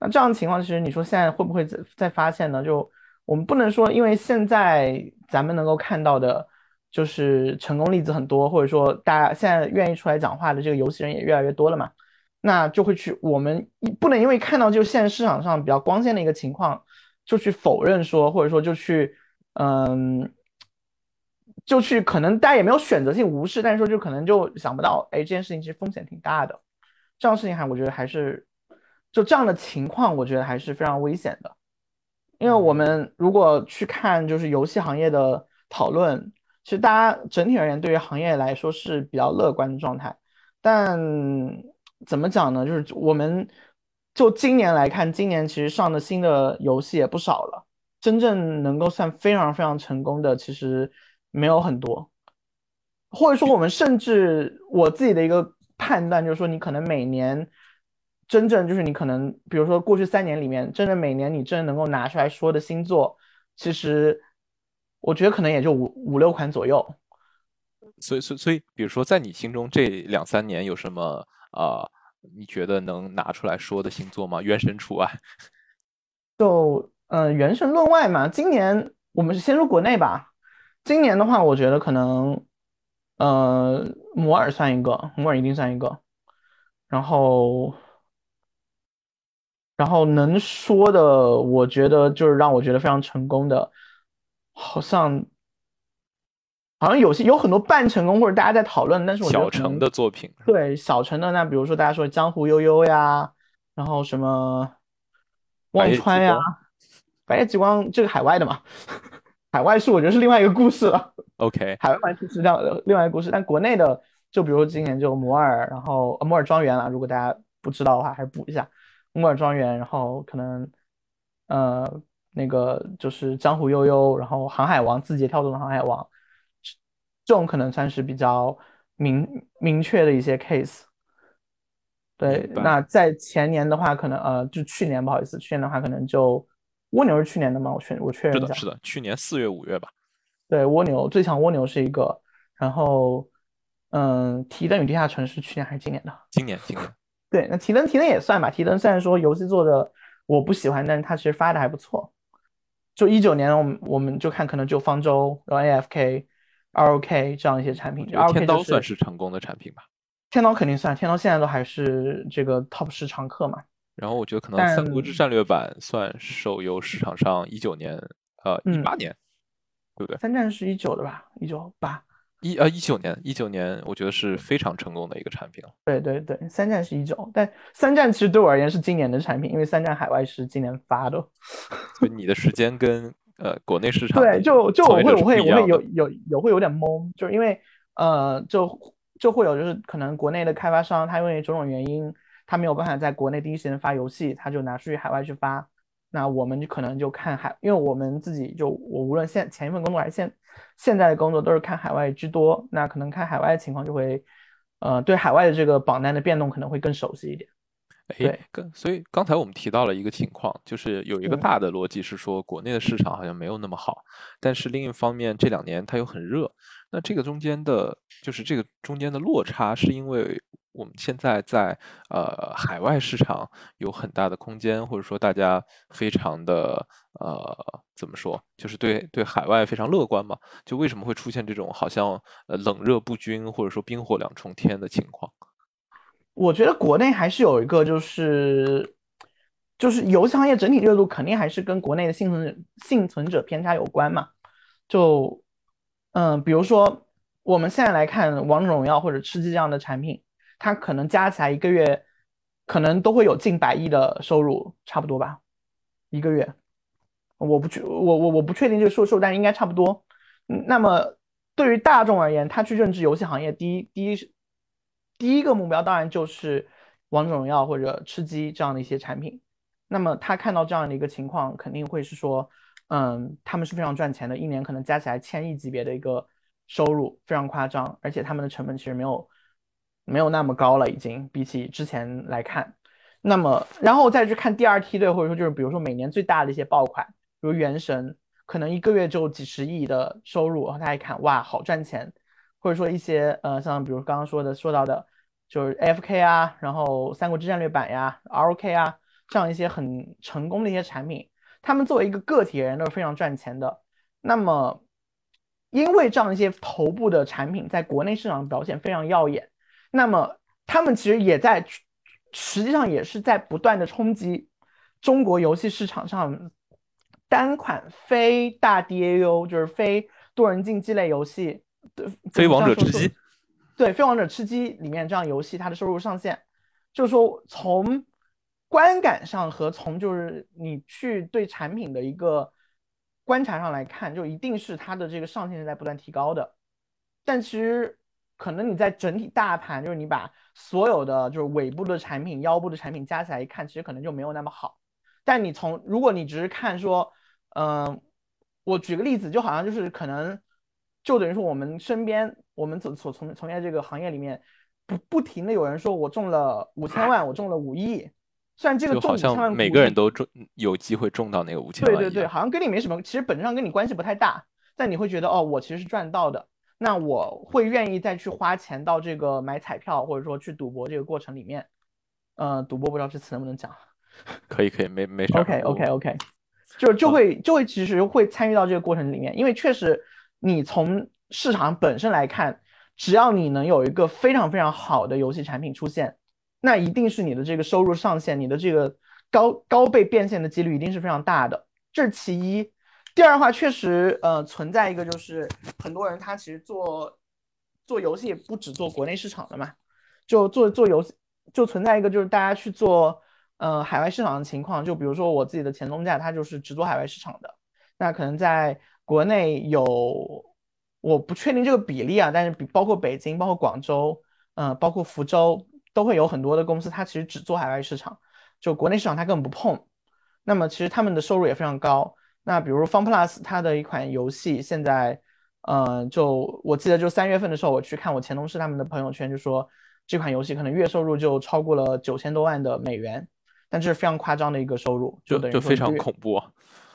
那这样的情况，其实你说现在会不会再再发现呢？就我们不能说，因为现在咱们能够看到的，就是成功例子很多，或者说大家现在愿意出来讲话的这个游戏人也越来越多了嘛。那就会去，我们不能因为看到就现在市场上比较光鲜的一个情况，就去否认说，或者说就去，嗯。就去，可能大家也没有选择性无视，但是说就可能就想不到，哎，这件事情其实风险挺大的。这样事情还，我觉得还是就这样的情况，我觉得还是非常危险的。因为我们如果去看就是游戏行业的讨论，其实大家整体而言对于行业来说是比较乐观的状态。但怎么讲呢？就是我们就今年来看，今年其实上的新的游戏也不少了，真正能够算非常非常成功的，其实没有很多。或者说，我们甚至我自己的一个判断就是说，你可能每年真正就是你可能，比如说过去三年里面，真正每年你真正能够拿出来说的星座，其实我觉得可能也就五五六款左右。所以，所以，所以，比如说，在你心中这两三年有什么啊？你觉得能拿出来说的星座吗？原神除外。就，嗯，原神论外嘛。今年我们是先说国内吧。今年的话，我觉得可能，呃，摩尔算一个，摩尔一定算一个。然后，然后能说的，我觉得就是让我觉得非常成功的，好像。好像有些有很多半成功或者大家在讨论，但是我觉得小城的作品，对小城的那比如说大家说江湖悠悠呀，然后什么忘川呀，白夜极光这个海外的嘛，海外是我觉得是另外一个故事了。OK，海外完全是这样的另外一个故事，但国内的就比如今年就摩尔，然后摩尔庄园了，如果大家不知道的话，还是补一下摩尔庄园，然后可能呃那个就是江湖悠悠，然后航海王字节跳动的航海王。这种可能算是比较明明确的一些 case。对，那在前年的话，可能呃，就去年不好意思，去年的话可能就蜗牛是去年的吗？我确我确认一下，是的，去年四月五月吧。对，蜗牛最强蜗牛是一个，然后嗯，提灯与地下城是去年还是今年的？今年，今年。对，那提灯提灯也算吧，提灯虽然说游戏做的我不喜欢，但是它其实发的还不错。就一九年，我们我们就看可能就方舟，然后 AFK。ROK 这样一些产品天刀算是成功的产品吧？天刀肯定算，天刀现在都还是这个 top 市常客嘛。然后我觉得可能三国志战略版算手游市场上一九年，呃，一八年，对不对？三战是一九的吧？一九八一呃一九年，一九年我觉得是非常成功的一个产品了。对对对，三战是一九，但三战其实对我而言是今年的产品，因为三战海外是今年发的。所以你的时间跟。呃，国内市场对，就就我会我会我会有有有会有点懵，就是因为呃，就就会有就是可能国内的开发商他因为种种原因，他没有办法在国内第一时间发游戏，他就拿出去海外去发。那我们就可能就看海，因为我们自己就我无论现前一份工作还是现现在的工作都是看海外居多，那可能看海外的情况就会呃对海外的这个榜单的变动可能会更熟悉一点。哎，跟所以刚才我们提到了一个情况，就是有一个大的逻辑是说，国内的市场好像没有那么好，但是另一方面这两年它又很热。那这个中间的，就是这个中间的落差，是因为我们现在在呃海外市场有很大的空间，或者说大家非常的呃怎么说，就是对对海外非常乐观嘛？就为什么会出现这种好像呃冷热不均，或者说冰火两重天的情况？我觉得国内还是有一个，就是就是游戏行业整体热度肯定还是跟国内的幸存幸存者偏差有关嘛。就嗯，比如说我们现在来看王者荣耀或者吃鸡这样的产品，它可能加起来一个月可能都会有近百亿的收入，差不多吧？一个月，我不确我我我不确定这个数数，但应该差不多。那么对于大众而言，他去认知游戏行业，第一第一。第一个目标当然就是王者荣耀或者吃鸡这样的一些产品。那么他看到这样的一个情况，肯定会是说，嗯，他们是非常赚钱的，一年可能加起来千亿级别的一个收入，非常夸张，而且他们的成本其实没有没有那么高了，已经比起之前来看。那么然后再去看第二梯队，或者说就是比如说每年最大的一些爆款，比如原神，可能一个月就几十亿的收入，然后他一看，哇，好赚钱。或者说一些呃，像比如刚刚说的说到的，就是 F K 啊，然后三国志战略版呀，ROK 啊，这样一些很成功的一些产品，他们作为一个个体人都是非常赚钱的。那么，因为这样一些头部的产品在国内市场表现非常耀眼，那么他们其实也在，实际上也是在不断的冲击中国游戏市场上单款非大 DAU，就是非多人竞技类游戏。对，非王者吃鸡，对，非王者吃鸡里面这样游戏，它的收入上限，就是说从观感上和从就是你去对产品的一个观察上来看，就一定是它的这个上限是在不断提高的。但其实可能你在整体大盘，就是你把所有的就是尾部的产品、腰部的产品加起来一看，其实可能就没有那么好。但你从如果你只是看说，嗯，我举个例子，就好像就是可能就等于说我们身边我们所所从从业这个行业里面，不不停的有人说我中了五千万，我中了五亿。虽然这个中五千万，每个人都中有机会中到那个五千万。对对对，好像跟你没什么，其实本质上跟你关系不太大。但你会觉得哦，我其实是赚到的。那我会愿意再去花钱到这个买彩票或者说去赌博这个过程里面，呃，赌博不知道这词能不能讲？可以可以，没没事。OK OK OK，就就会就会其实会参与到这个过程里面，因为确实你从市场本身来看，只要你能有一个非常非常好的游戏产品出现，那一定是你的这个收入上限，你的这个高高倍变现的几率一定是非常大的，这是其一。第二的话，确实，呃，存在一个就是很多人他其实做做游戏不只做国内市场的嘛，就做做游戏就存在一个就是大家去做呃海外市场的情况，就比如说我自己的前东家，他就是只做海外市场的，那可能在国内有我不确定这个比例啊，但是比包括北京、包括广州、嗯，包括福州都会有很多的公司，它其实只做海外市场，就国内市场它根本不碰，那么其实他们的收入也非常高。那比如 FunPlus 它的一款游戏，现在，嗯，就我记得就三月份的时候，我去看我前同事他们的朋友圈，就说这款游戏可能月收入就超过了九千多万的美元，但这是非常夸张的一个收入，就等于就非常恐怖。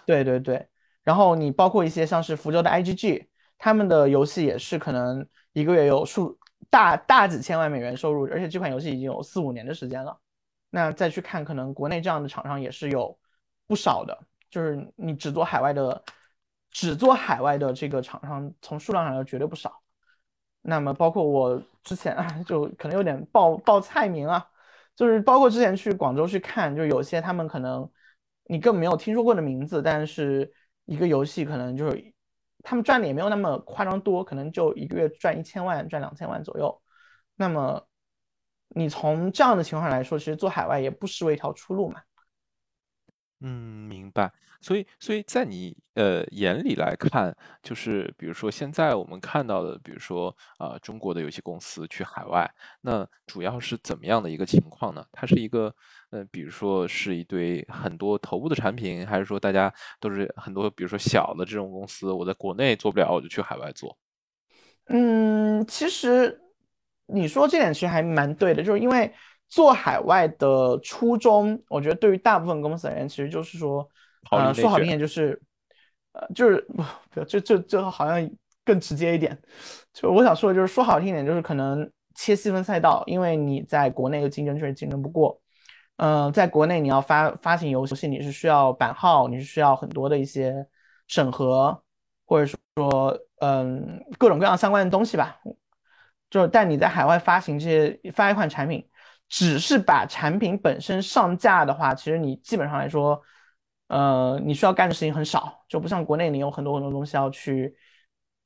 对对对，然后你包括一些像是福州的 IGG，他们的游戏也是可能一个月有数大大几千万美元收入，而且这款游戏已经有四五年的时间了。那再去看，可能国内这样的厂商也是有不少的。就是你只做海外的，只做海外的这个厂商，从数量上来绝对不少。那么包括我之前啊，就可能有点报报菜名啊，就是包括之前去广州去看，就有些他们可能你根本没有听说过的名字，但是一个游戏可能就是他们赚的也没有那么夸张多，可能就一个月赚一千万、赚两千万左右。那么你从这样的情况来说，其实做海外也不失为一条出路嘛。嗯，明白。所以，所以在你呃眼里来看，就是比如说现在我们看到的，比如说啊，中国的游戏公司去海外，那主要是怎么样的一个情况呢？它是一个呃，比如说是一堆很多头部的产品，还是说大家都是很多，比如说小的这种公司，我在国内做不了，我就去海外做？嗯，其实你说这点其实还蛮对的，就是因为。做海外的初衷，我觉得对于大部分公司而言，其实就是说，呃，说好听点就是，呃，就是不，这这这好像更直接一点。就我想说的就是，说好听一点就是可能切细分赛道，因为你在国内的竞争确实竞争不过。嗯，在国内你要发发行游戏，你是需要版号，你是需要很多的一些审核，或者说，嗯，各种各样相关的东西吧。就但你在海外发行这些发一款产品。只是把产品本身上架的话，其实你基本上来说，呃，你需要干的事情很少，就不像国内你有很多很多东西要去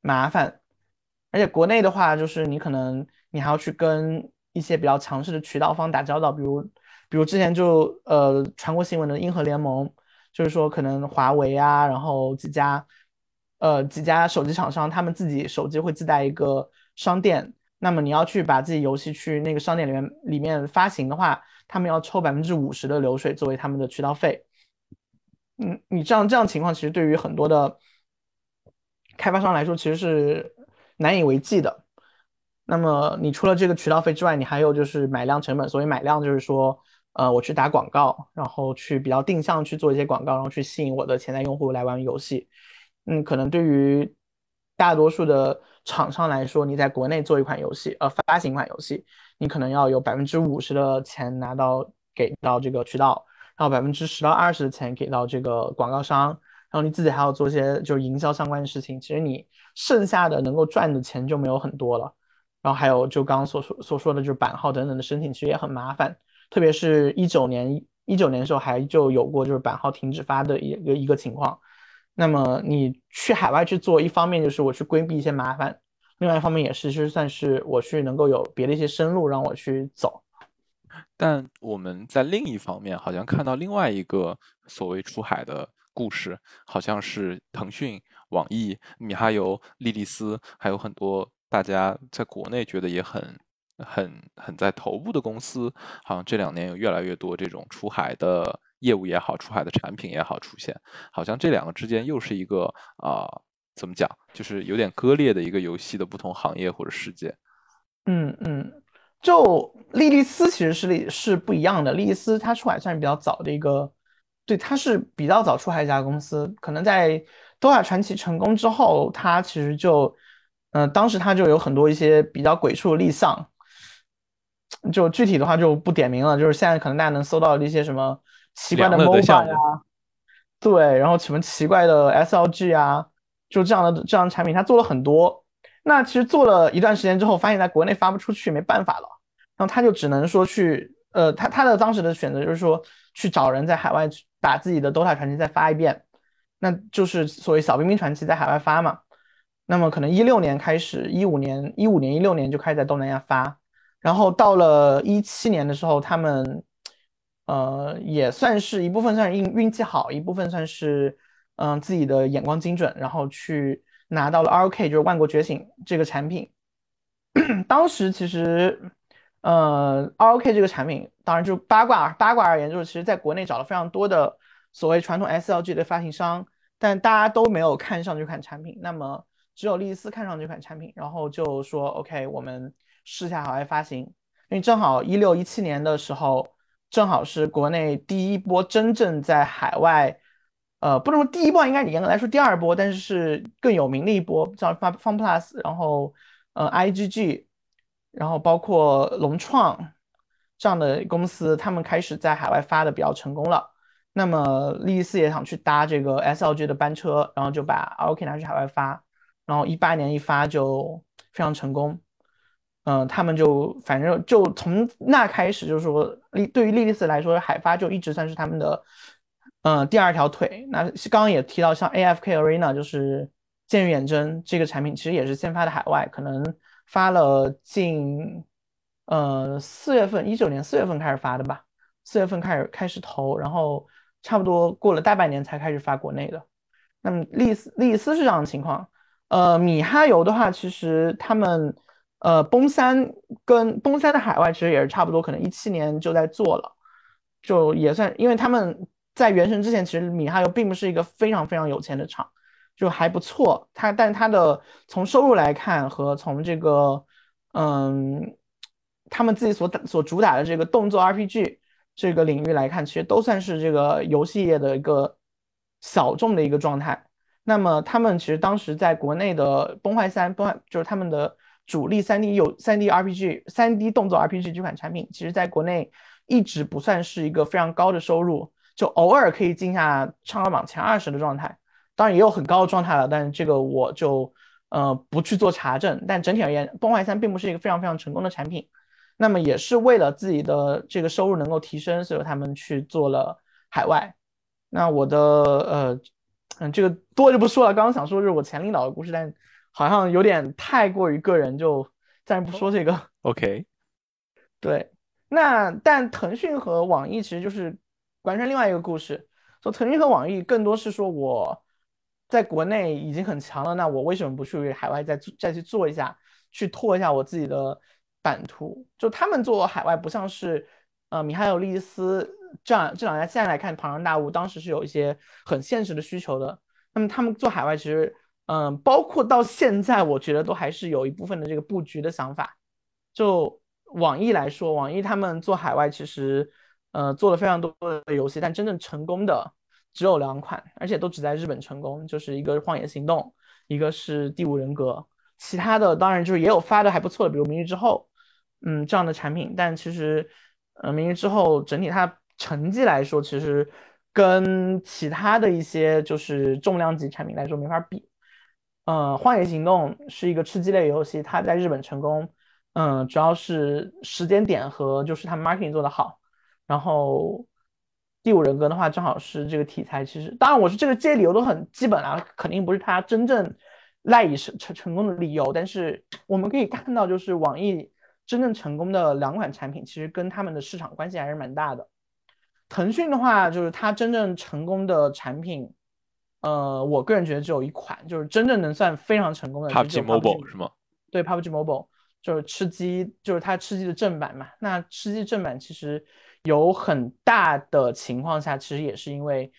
麻烦，而且国内的话，就是你可能你还要去跟一些比较强势的渠道方打交道，比如比如之前就呃传过新闻的硬核联盟，就是说可能华为啊，然后几家呃几家手机厂商，他们自己手机会自带一个商店。那么你要去把自己游戏去那个商店里面里面发行的话，他们要抽百分之五十的流水作为他们的渠道费。嗯，你这样这样情况其实对于很多的开发商来说其实是难以为继的。那么你除了这个渠道费之外，你还有就是买量成本。所以买量就是说，呃，我去打广告，然后去比较定向去做一些广告，然后去吸引我的潜在用户来玩游戏。嗯，可能对于大多数的。厂商来说，你在国内做一款游戏，呃，发行一款游戏，你可能要有百分之五十的钱拿到给到这个渠道，然后百分之十到二十的钱给到这个广告商，然后你自己还要做些就是营销相关的事情。其实你剩下的能够赚的钱就没有很多了。然后还有就刚刚所说所说的就是版号等等的申请，其实也很麻烦。特别是一九年一九年的时候还就有过就是版号停止发的一个一个情况。那么你去海外去做，一方面就是我去规避一些麻烦，另外一方面也是就算是我去能够有别的一些生路让我去走。但我们在另一方面好像看到另外一个所谓出海的故事，好像是腾讯、网易，米哈游莉莉丝，还有很多。大家在国内觉得也很很很在头部的公司，好像这两年有越来越多这种出海的业务也好，出海的产品也好出现，好像这两个之间又是一个啊，怎么讲，就是有点割裂的一个游戏的不同行业或者世界。嗯嗯，就莉莉丝其实是是不一样的，莉莉丝它出海算是比较早的一个，对，它是比较早出海一家公司，可能在多亚传奇成功之后，它其实就，嗯，当时它就有很多一些比较鬼畜的立项，就具体的话就不点名了，就是现在可能大家能搜到的一些什么奇怪的 MOBA 呀，对，然后什么奇怪的 SLG 啊，就这样的这样的产品，它做了很多。那其实做了一段时间之后，发现在国内发不出去，没办法了，然后他就只能说去，呃，他他的当时的选择就是说去找人在海外把自己的 DOTA 传奇再发一遍，那就是所谓小冰冰传奇在海外发嘛。那么可能一六年开始，一五年、一五年、一六年就开始在东南亚发，然后到了一七年的时候，他们，呃，也算是一部分算是运运气好，一部分算是嗯自己的眼光精准，然后去。拿到了 ROK，就是万国觉醒这个产品。当时其实，呃，ROK 这个产品，当然就八卦八卦而言，就是其实在国内找了非常多的所谓传统 SLG 的发行商，但大家都没有看上这款产品。那么只有莉丝看上这款产品，然后就说 OK，我们试下海外发行。因为正好一六一七年的时候，正好是国内第一波真正在海外。呃，不能说第一波，应该严格来说第二波，但是是更有名的一波，叫 Fun Plus，然后呃 IGG，然后包括龙创这样的公司，他们开始在海外发的比较成功了。那么莉丝也想去搭这个 SLG 的班车，然后就把 ROK 拿去海外发，然后一八年一发就非常成功。嗯，他们就反正就从那开始，就是说莉对于莉莉丝来说，海发就一直算是他们的。嗯，第二条腿，那刚刚也提到，像 AFK Arena 就是剑与远征这个产品，其实也是先发的海外，可能发了近，呃，四月份，一九年四月份开始发的吧，四月份开始开始投，然后差不多过了大半年才开始发国内的。那么利斯利斯是这样的情况，呃，米哈游的话，其实他们，呃，崩三跟崩三的海外其实也是差不多，可能一七年就在做了，就也算，因为他们。在原神之前，其实米哈游并不是一个非常非常有钱的厂，就还不错。它，但它的从收入来看和从这个，嗯，他们自己所打所主打的这个动作 RPG 这个领域来看，其实都算是这个游戏业的一个小众的一个状态。那么他们其实当时在国内的崩坏三，崩就是他们的主力三 D 有三 D RPG、三 D 动作 RPG 这款产品，其实在国内一直不算是一个非常高的收入。就偶尔可以进下畅销榜前二十的状态，当然也有很高的状态了，但是这个我就呃不去做查证。但整体而言，崩坏三并不是一个非常非常成功的产品。那么也是为了自己的这个收入能够提升，所以他们去做了海外。那我的呃嗯这个多就不说了。刚刚想说就是我前领导的故事，但好像有点太过于个人，就暂时不说这个。OK，对，那但腾讯和网易其实就是。完全另外一个故事，说腾讯和网易更多是说我在国内已经很强了，那我为什么不去海外再再去做一下，去拓一下我自己的版图？就他们做海外不像是呃米哈游利斯这样这两家现在来看庞然大物，当时是有一些很现实的需求的。那么他们做海外其实嗯，包括到现在，我觉得都还是有一部分的这个布局的想法。就网易来说，网易他们做海外其实。呃，做了非常多的游戏，但真正成功的只有两款，而且都只在日本成功，就是一个《荒野行动》，一个是《第五人格》。其他的当然就是也有发的还不错的，比如《明日之后》，嗯，这样的产品。但其实，呃，《明日之后》整体它成绩来说，其实跟其他的一些就是重量级产品来说没法比。呃，《荒野行动》是一个吃鸡类游戏，它在日本成功，嗯，主要是时间点和就是它 marketing 做的好。然后第五人格的话，正好是这个题材。其实，当然我是这个这些理由都很基本啊，肯定不是它真正赖以成成成功的理由。但是我们可以看到，就是网易真正成功的两款产品，其实跟他们的市场关系还是蛮大的。腾讯的话，就是它真正成功的产品，呃，我个人觉得只有一款，就是真正能算非常成功的。PUBG Mobile 是吗？对 PUBG Mobile，就是吃鸡，就是它吃鸡的正版嘛。那吃鸡正版其实有很大的情况下，其实也是因为，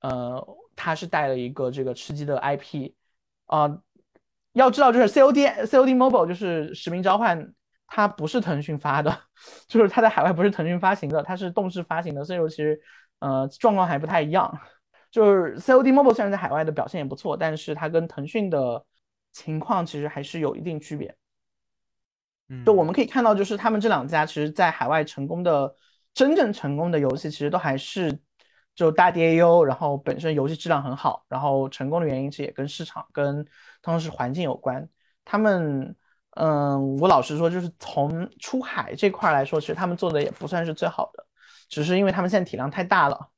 呃，它是带了一个这个吃鸡的 IP 啊。要知道，就是 COD COD Mobile 就是使命召唤，它不是腾讯发的，就是它在海外不是腾讯发行的，它是动视发行的，所以说其实呃状况还不太一样。就是 COD Mobile 虽然在海外的表现也不错，但是它跟腾讯的情况其实还是有一定区别。嗯，就我们可以看到，就是他们这两家其实在海外成功的真正成功的游戏，其实都还是就大 DAU，然后本身游戏质量很好，然后成功的原因其实也跟市场跟当时环境有关。他们，嗯，我老实说，就是从出海这块来说，其实他们做的也不算是最好的，只是因为他们现在体量太大了。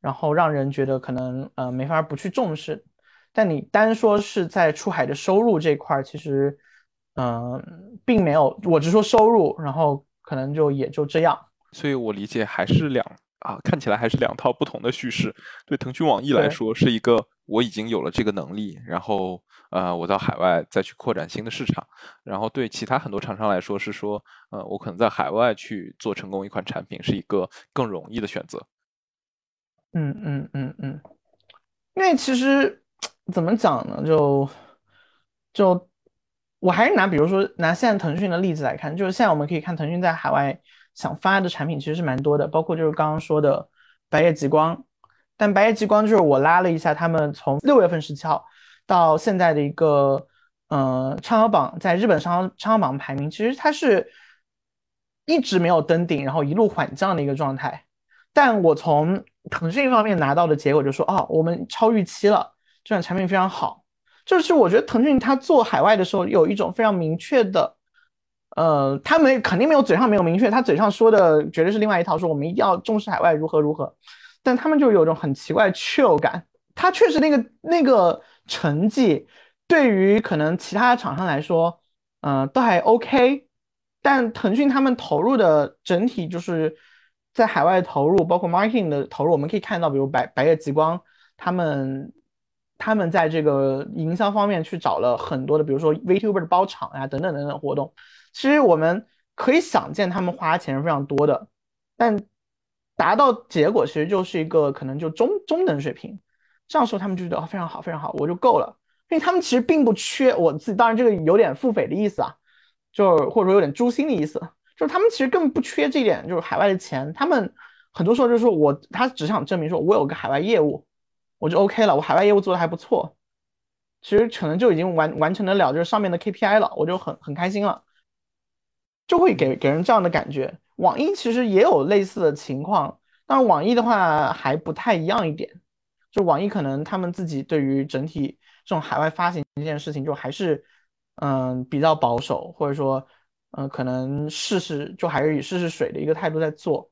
然后让人觉得可能呃没法不去重视，但你单说是在出海的收入这块儿，其实嗯并没有，我只说收入，然后可能就也就这样。所以我理解还是两啊，看起来还是两套不同的叙事。对腾讯网易来说，是一个我已经有了这个能力，然后呃我到海外再去扩展新的市场。然后对其他很多厂商来说，是说呃我可能在海外去做成功一款产品，是一个更容易的选择。嗯嗯嗯嗯，因为其实怎么讲呢？就就我还是拿比如说拿现在腾讯的例子来看，就是现在我们可以看腾讯在海外想发的产品其实是蛮多的，包括就是刚刚说的白夜极光。但白夜极光就是我拉了一下他们从六月份十七号到现在的一个呃畅销榜，在日本畅畅销榜排名，其实它是一直没有登顶，然后一路缓降的一个状态。但我从腾讯方面拿到的结果就说，哦，我们超预期了，这款产品非常好。就是我觉得腾讯它做海外的时候有一种非常明确的，呃，他们肯定没有嘴上没有明确，他嘴上说的绝对是另外一套，说我们一定要重视海外如何如何。但他们就有一种很奇怪的 chill 感，他确实那个那个成绩对于可能其他厂商来说，嗯，都还 OK。但腾讯他们投入的整体就是。在海外投入，包括 marketing 的投入，我们可以看到，比如白白夜极光，他们他们在这个营销方面去找了很多的，比如说 Vtuber 的包场呀，等等等等活动。其实我们可以想见，他们花钱是非常多的，但达到结果其实就是一个可能就中中等水平。这样说他们就觉得非常好，非常好，我就够了，因为他们其实并不缺我自己。当然，这个有点腹诽的意思啊，就或者说有点诛心的意思。就是他们其实根本不缺这一点，就是海外的钱。他们很多时候就是说我，他只想证明说我有个海外业务，我就 OK 了。我海外业务做的还不错，其实可能就已经完完成得了，就是上面的 KPI 了，我就很很开心了，就会给给人这样的感觉。网易其实也有类似的情况，但是网易的话还不太一样一点，就网易可能他们自己对于整体这种海外发行这件事情，就还是嗯比较保守，或者说。嗯，可能试试就还是以试试水的一个态度在做，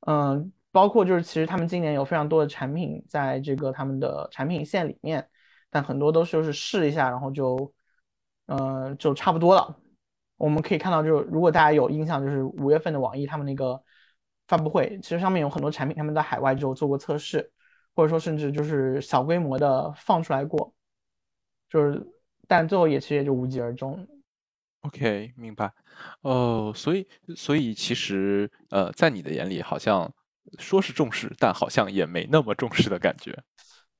嗯，包括就是其实他们今年有非常多的产品在这个他们的产品线里面，但很多都是就是试一下，然后就，嗯，就差不多了。我们可以看到，就是如果大家有印象，就是五月份的网易他们那个发布会，其实上面有很多产品他们在海外就做过测试，或者说甚至就是小规模的放出来过，就是但最后也其实也就无疾而终。OK，明白。哦，所以，所以其实，呃，在你的眼里，好像说是重视，但好像也没那么重视的感觉。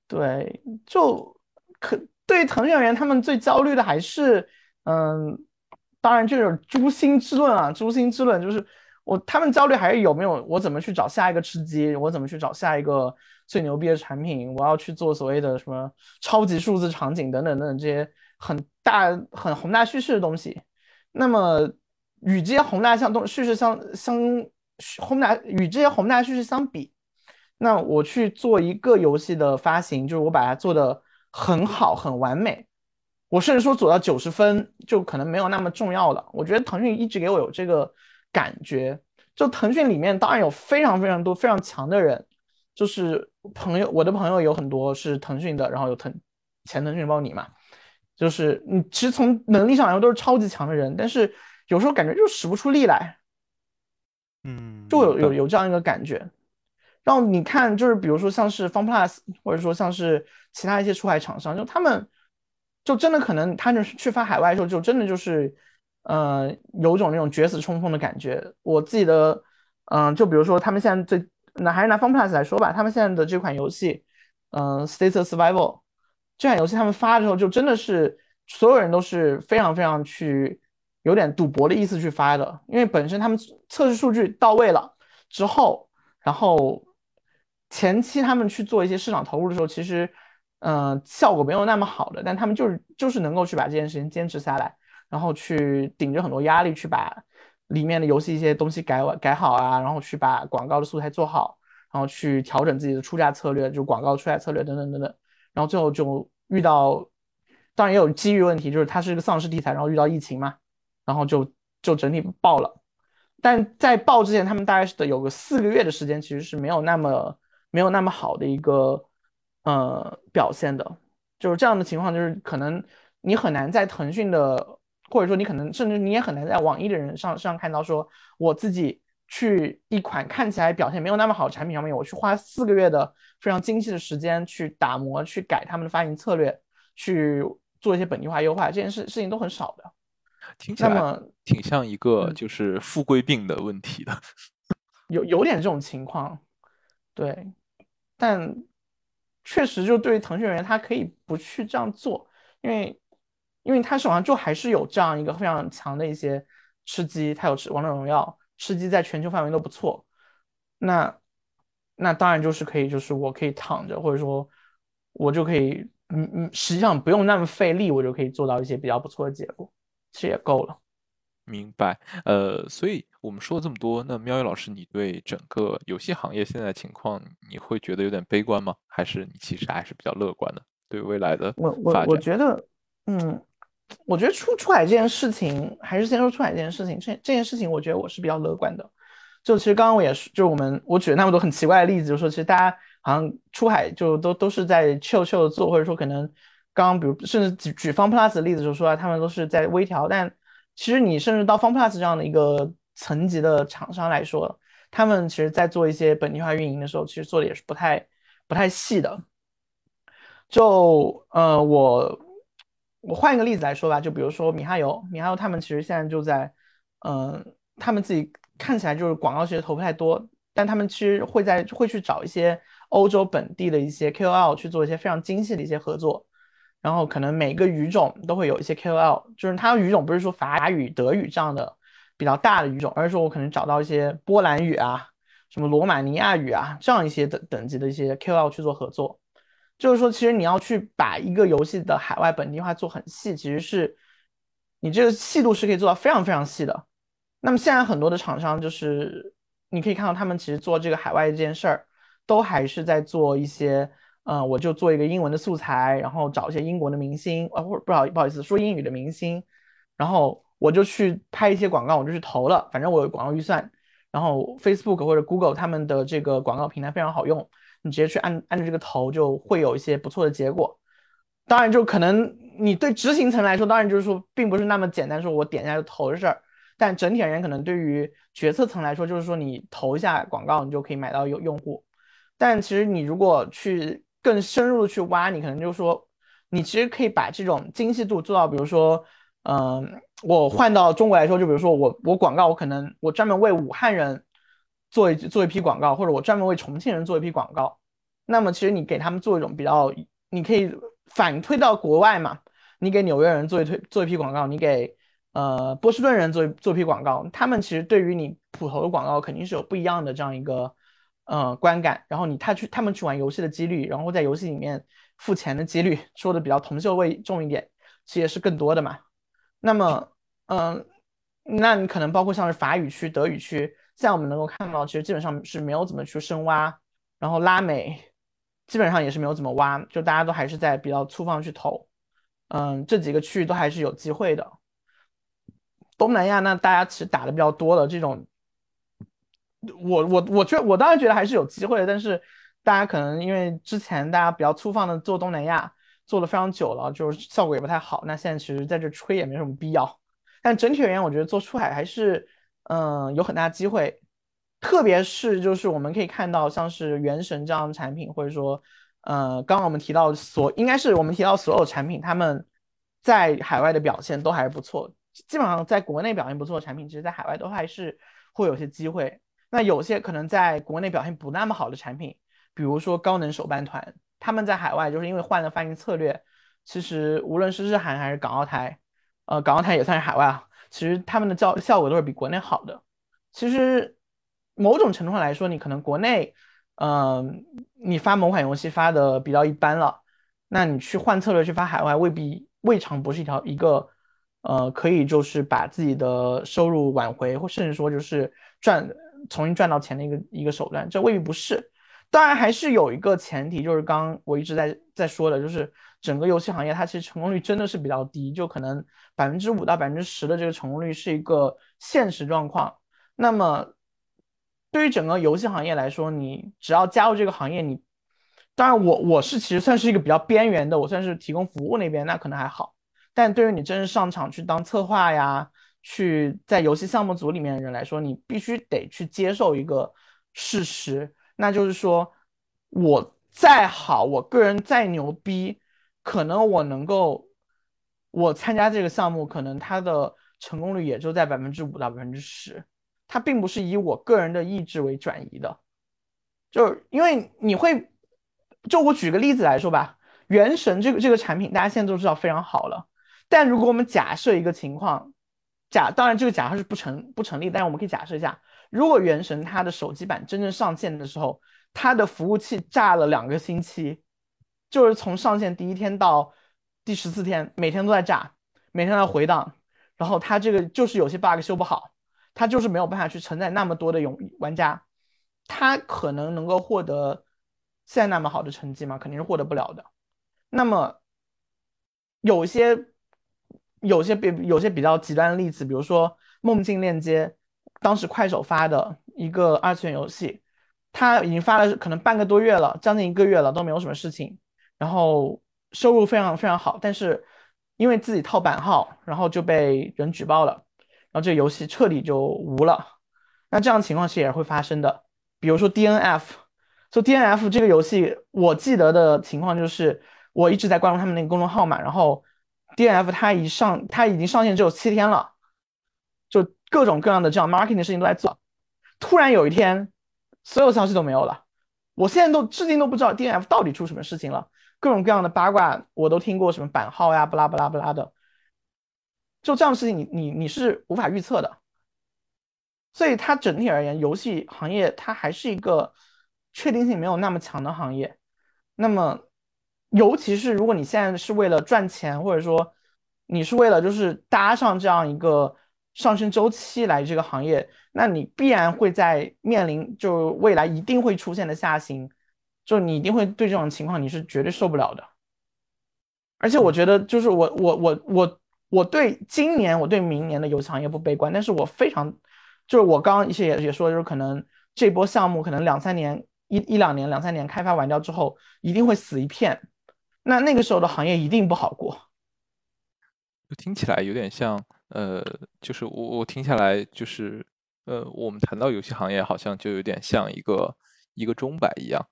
对，就可对于腾讯而言，他们最焦虑的还是，嗯，当然就是诛心之论啊，诛心之论就是我他们焦虑还是有没有我怎么去找下一个吃鸡，我怎么去找下一个最牛逼的产品，我要去做所谓的什么超级数字场景等等等等这些很大很宏大叙事的东西。那么与这些宏大相东叙事相相宏大与这些宏大叙事相比，那我去做一个游戏的发行，就是我把它做的很好很完美，我甚至说做到九十分，就可能没有那么重要了。我觉得腾讯一直给我有这个感觉，就腾讯里面当然有非常非常多非常强的人，就是朋友，我的朋友有很多是腾讯的，然后有腾前腾讯包你嘛。就是你其实从能力上来说都是超级强的人，但是有时候感觉就使不出力来，嗯，就有有有这样一个感觉。然后你看，就是比如说像是 FunPlus，或者说像是其他一些出海厂商，就他们就真的可能他就是去发海外的时候，就真的就是，呃，有种那种决死冲锋的感觉。我记得，嗯，就比如说他们现在最，那还是拿 FunPlus 来说吧，他们现在的这款游戏，嗯，State Survival 这款游戏他们发的时候，就真的是所有人都是非常非常去有点赌博的意思去发的，因为本身他们测试数据到位了之后，然后前期他们去做一些市场投入的时候，其实。嗯，效果没有那么好的，但他们就是就是能够去把这件事情坚持下来，然后去顶着很多压力去把里面的游戏一些东西改完改好啊，然后去把广告的素材做好，然后去调整自己的出价策略，就广告出价策略等等等等，然后最后就遇到，当然也有机遇问题，就是它是一个丧尸题材，然后遇到疫情嘛，然后就就整体爆了，但在爆之前，他们大概是得有个四个月的时间，其实是没有那么没有那么好的一个。呃，表现的就是这样的情况，就是可能你很难在腾讯的，或者说你可能甚至你也很难在网易的人上上看到说，我自己去一款看起来表现没有那么好的产品上面，我去花四个月的非常精细的时间去打磨、去改他们的发行策略，去做一些本地化优化，这件事事情都很少的。听起来挺像一个就是富贵病的问题的，有有点这种情况，对，但。确实，就对于腾讯而言，他可以不去这样做，因为，因为他手上就还是有这样一个非常强的一些吃鸡，他有吃王者荣耀，吃鸡在全球范围都不错，那，那当然就是可以，就是我可以躺着，或者说，我就可以，嗯嗯，实际上不用那么费力，我就可以做到一些比较不错的结果，其实也够了。明白，呃，所以我们说了这么多，那喵宇老师，你对整个游戏行业现在情况，你会觉得有点悲观吗？还是你其实还是比较乐观的？对未来的我我我觉得，嗯，我觉得出出海这件事情，还是先说出海这件事情。这这件事情，我觉得我是比较乐观的。就其实刚刚我也是，就是我们我举了那么多很奇怪的例子，就说其实大家好像出海就都都是在 chill chill 的做，或者说可能刚刚比如甚至举举方 plus 的例子，就说啊他们都是在微调，但。其实你甚至到 FunPlus 这样的一个层级的厂商来说，他们其实在做一些本地化运营的时候，其实做的也是不太不太细的。就呃，我我换一个例子来说吧，就比如说米哈游，米哈游他们其实现在就在，嗯，他们自己看起来就是广告其实投不太多，但他们其实会在会去找一些欧洲本地的一些 KOL 去做一些非常精细的一些合作。然后可能每个语种都会有一些 KOL，就是它语种不是说法语、德语这样的比较大的语种，而是说我可能找到一些波兰语啊、什么罗马尼亚语啊这样一些等等级的一些 KOL 去做合作。就是说，其实你要去把一个游戏的海外本地化做很细，其实是你这个细度是可以做到非常非常细的。那么现在很多的厂商就是你可以看到他们其实做这个海外这件事儿，都还是在做一些。嗯，我就做一个英文的素材，然后找一些英国的明星，啊，或者不好不好意思说英语的明星，然后我就去拍一些广告，我就去投了，反正我有广告预算，然后 Facebook 或者 Google 他们的这个广告平台非常好用，你直接去按按着这个投，就会有一些不错的结果。当然，就可能你对执行层来说，当然就是说并不是那么简单，说我点一下就投的事儿，但整体而言，可能对于决策层来说，就是说你投一下广告，你就可以买到有用户。但其实你如果去更深入的去挖，你可能就是说，你其实可以把这种精细度做到，比如说，嗯，我换到中国来说，就比如说我我广告，我可能我专门为武汉人做一做一批广告，或者我专门为重庆人做一批广告。那么其实你给他们做一种比较，你可以反推到国外嘛，你给纽约人做一推做一批广告，你给呃波士顿人做做一批广告，他们其实对于你普投的广告肯定是有不一样的这样一个。呃，观感，然后你他去他们去玩游戏的几率，然后在游戏里面付钱的几率，说的比较铜臭味重一点，其实是更多的嘛。那么，嗯，那你可能包括像是法语区、德语区，在我们能够看到，其实基本上是没有怎么去深挖，然后拉美基本上也是没有怎么挖，就大家都还是在比较粗放去投。嗯，这几个区域都还是有机会的。东南亚那大家其实打的比较多的这种。我我我觉我当然觉得还是有机会的，但是大家可能因为之前大家比较粗放的做东南亚做的非常久了，就是效果也不太好。那现在其实在这吹也没什么必要。但整体而言，我觉得做出海还是嗯有很大机会，特别是就是我们可以看到像是原神这样的产品，或者说呃刚刚我们提到所应该是我们提到所有产品，他们在海外的表现都还是不错。基本上在国内表现不错的产品，其实在海外都还是会有些机会。那有些可能在国内表现不那么好的产品，比如说高能手办团，他们在海外就是因为换了发行策略，其实无论是日韩还是港澳台，呃，港澳台也算是海外啊，其实他们的效效果都是比国内好的。其实某种程度上来说，你可能国内，嗯，你发某款游戏发的比较一般了，那你去换策略去发海外，未必未尝不是一条一个。呃，可以就是把自己的收入挽回，或甚至说就是赚重新赚到钱的一个一个手段，这未必不是。当然还是有一个前提，就是刚我一直在在说的，就是整个游戏行业它其实成功率真的是比较低，就可能百分之五到百分之十的这个成功率是一个现实状况。那么对于整个游戏行业来说，你只要加入这个行业，你当然我我是其实算是一个比较边缘的，我算是提供服务那边，那可能还好。但对于你真正上场去当策划呀，去在游戏项目组里面的人来说，你必须得去接受一个事实，那就是说，我再好，我个人再牛逼，可能我能够，我参加这个项目，可能它的成功率也就在百分之五到百分之十，它并不是以我个人的意志为转移的，就是因为你会，就我举个例子来说吧，原神这个这个产品，大家现在都知道非常好了。但如果我们假设一个情况，假当然这个假设是不成不成立，但是我们可以假设一下，如果原神它的手机版真正上线的时候，它的服务器炸了两个星期，就是从上线第一天到第十四天，每天都在炸，每天在回荡，然后它这个就是有些 bug 修不好，它就是没有办法去承载那么多的用玩家，它可能能够获得现在那么好的成绩吗？肯定是获得不了的。那么有些。有些比有些比较极端的例子，比如说《梦境链接》，当时快手发的一个二次元游戏，它已经发了可能半个多月了，将近一个月了都没有什么事情，然后收入非常非常好，但是因为自己套版号，然后就被人举报了，然后这个游戏彻底就无了。那这样情况其实也会发生的，比如说 DNF，就 DNF 这个游戏，我记得的情况就是我一直在关注他们那个公众号嘛，然后。D N F 它一上，它已经上线只有七天了，就各种各样的这样 marketing 的事情都在做。突然有一天，所有消息都没有了，我现在都至今都不知道 D N F 到底出什么事情了。各种各样的八卦我都听过，什么版号呀，不拉不拉不拉的，就这样的事情，你你你是无法预测的。所以它整体而言，游戏行业它还是一个确定性没有那么强的行业。那么。尤其是如果你现在是为了赚钱，或者说你是为了就是搭上这样一个上升周期来这个行业，那你必然会在面临就未来一定会出现的下行，就你一定会对这种情况你是绝对受不了的。而且我觉得就是我我我我我对今年我对明年的游戏行业不悲观，但是我非常就是我刚刚一些也也说就是可能这波项目可能两三年一一两年两三年开发完掉之后一定会死一片。那那个时候的行业一定不好过，听起来有点像，呃，就是我我听下来就是，呃，我们谈到游戏行业，好像就有点像一个一个钟摆一样，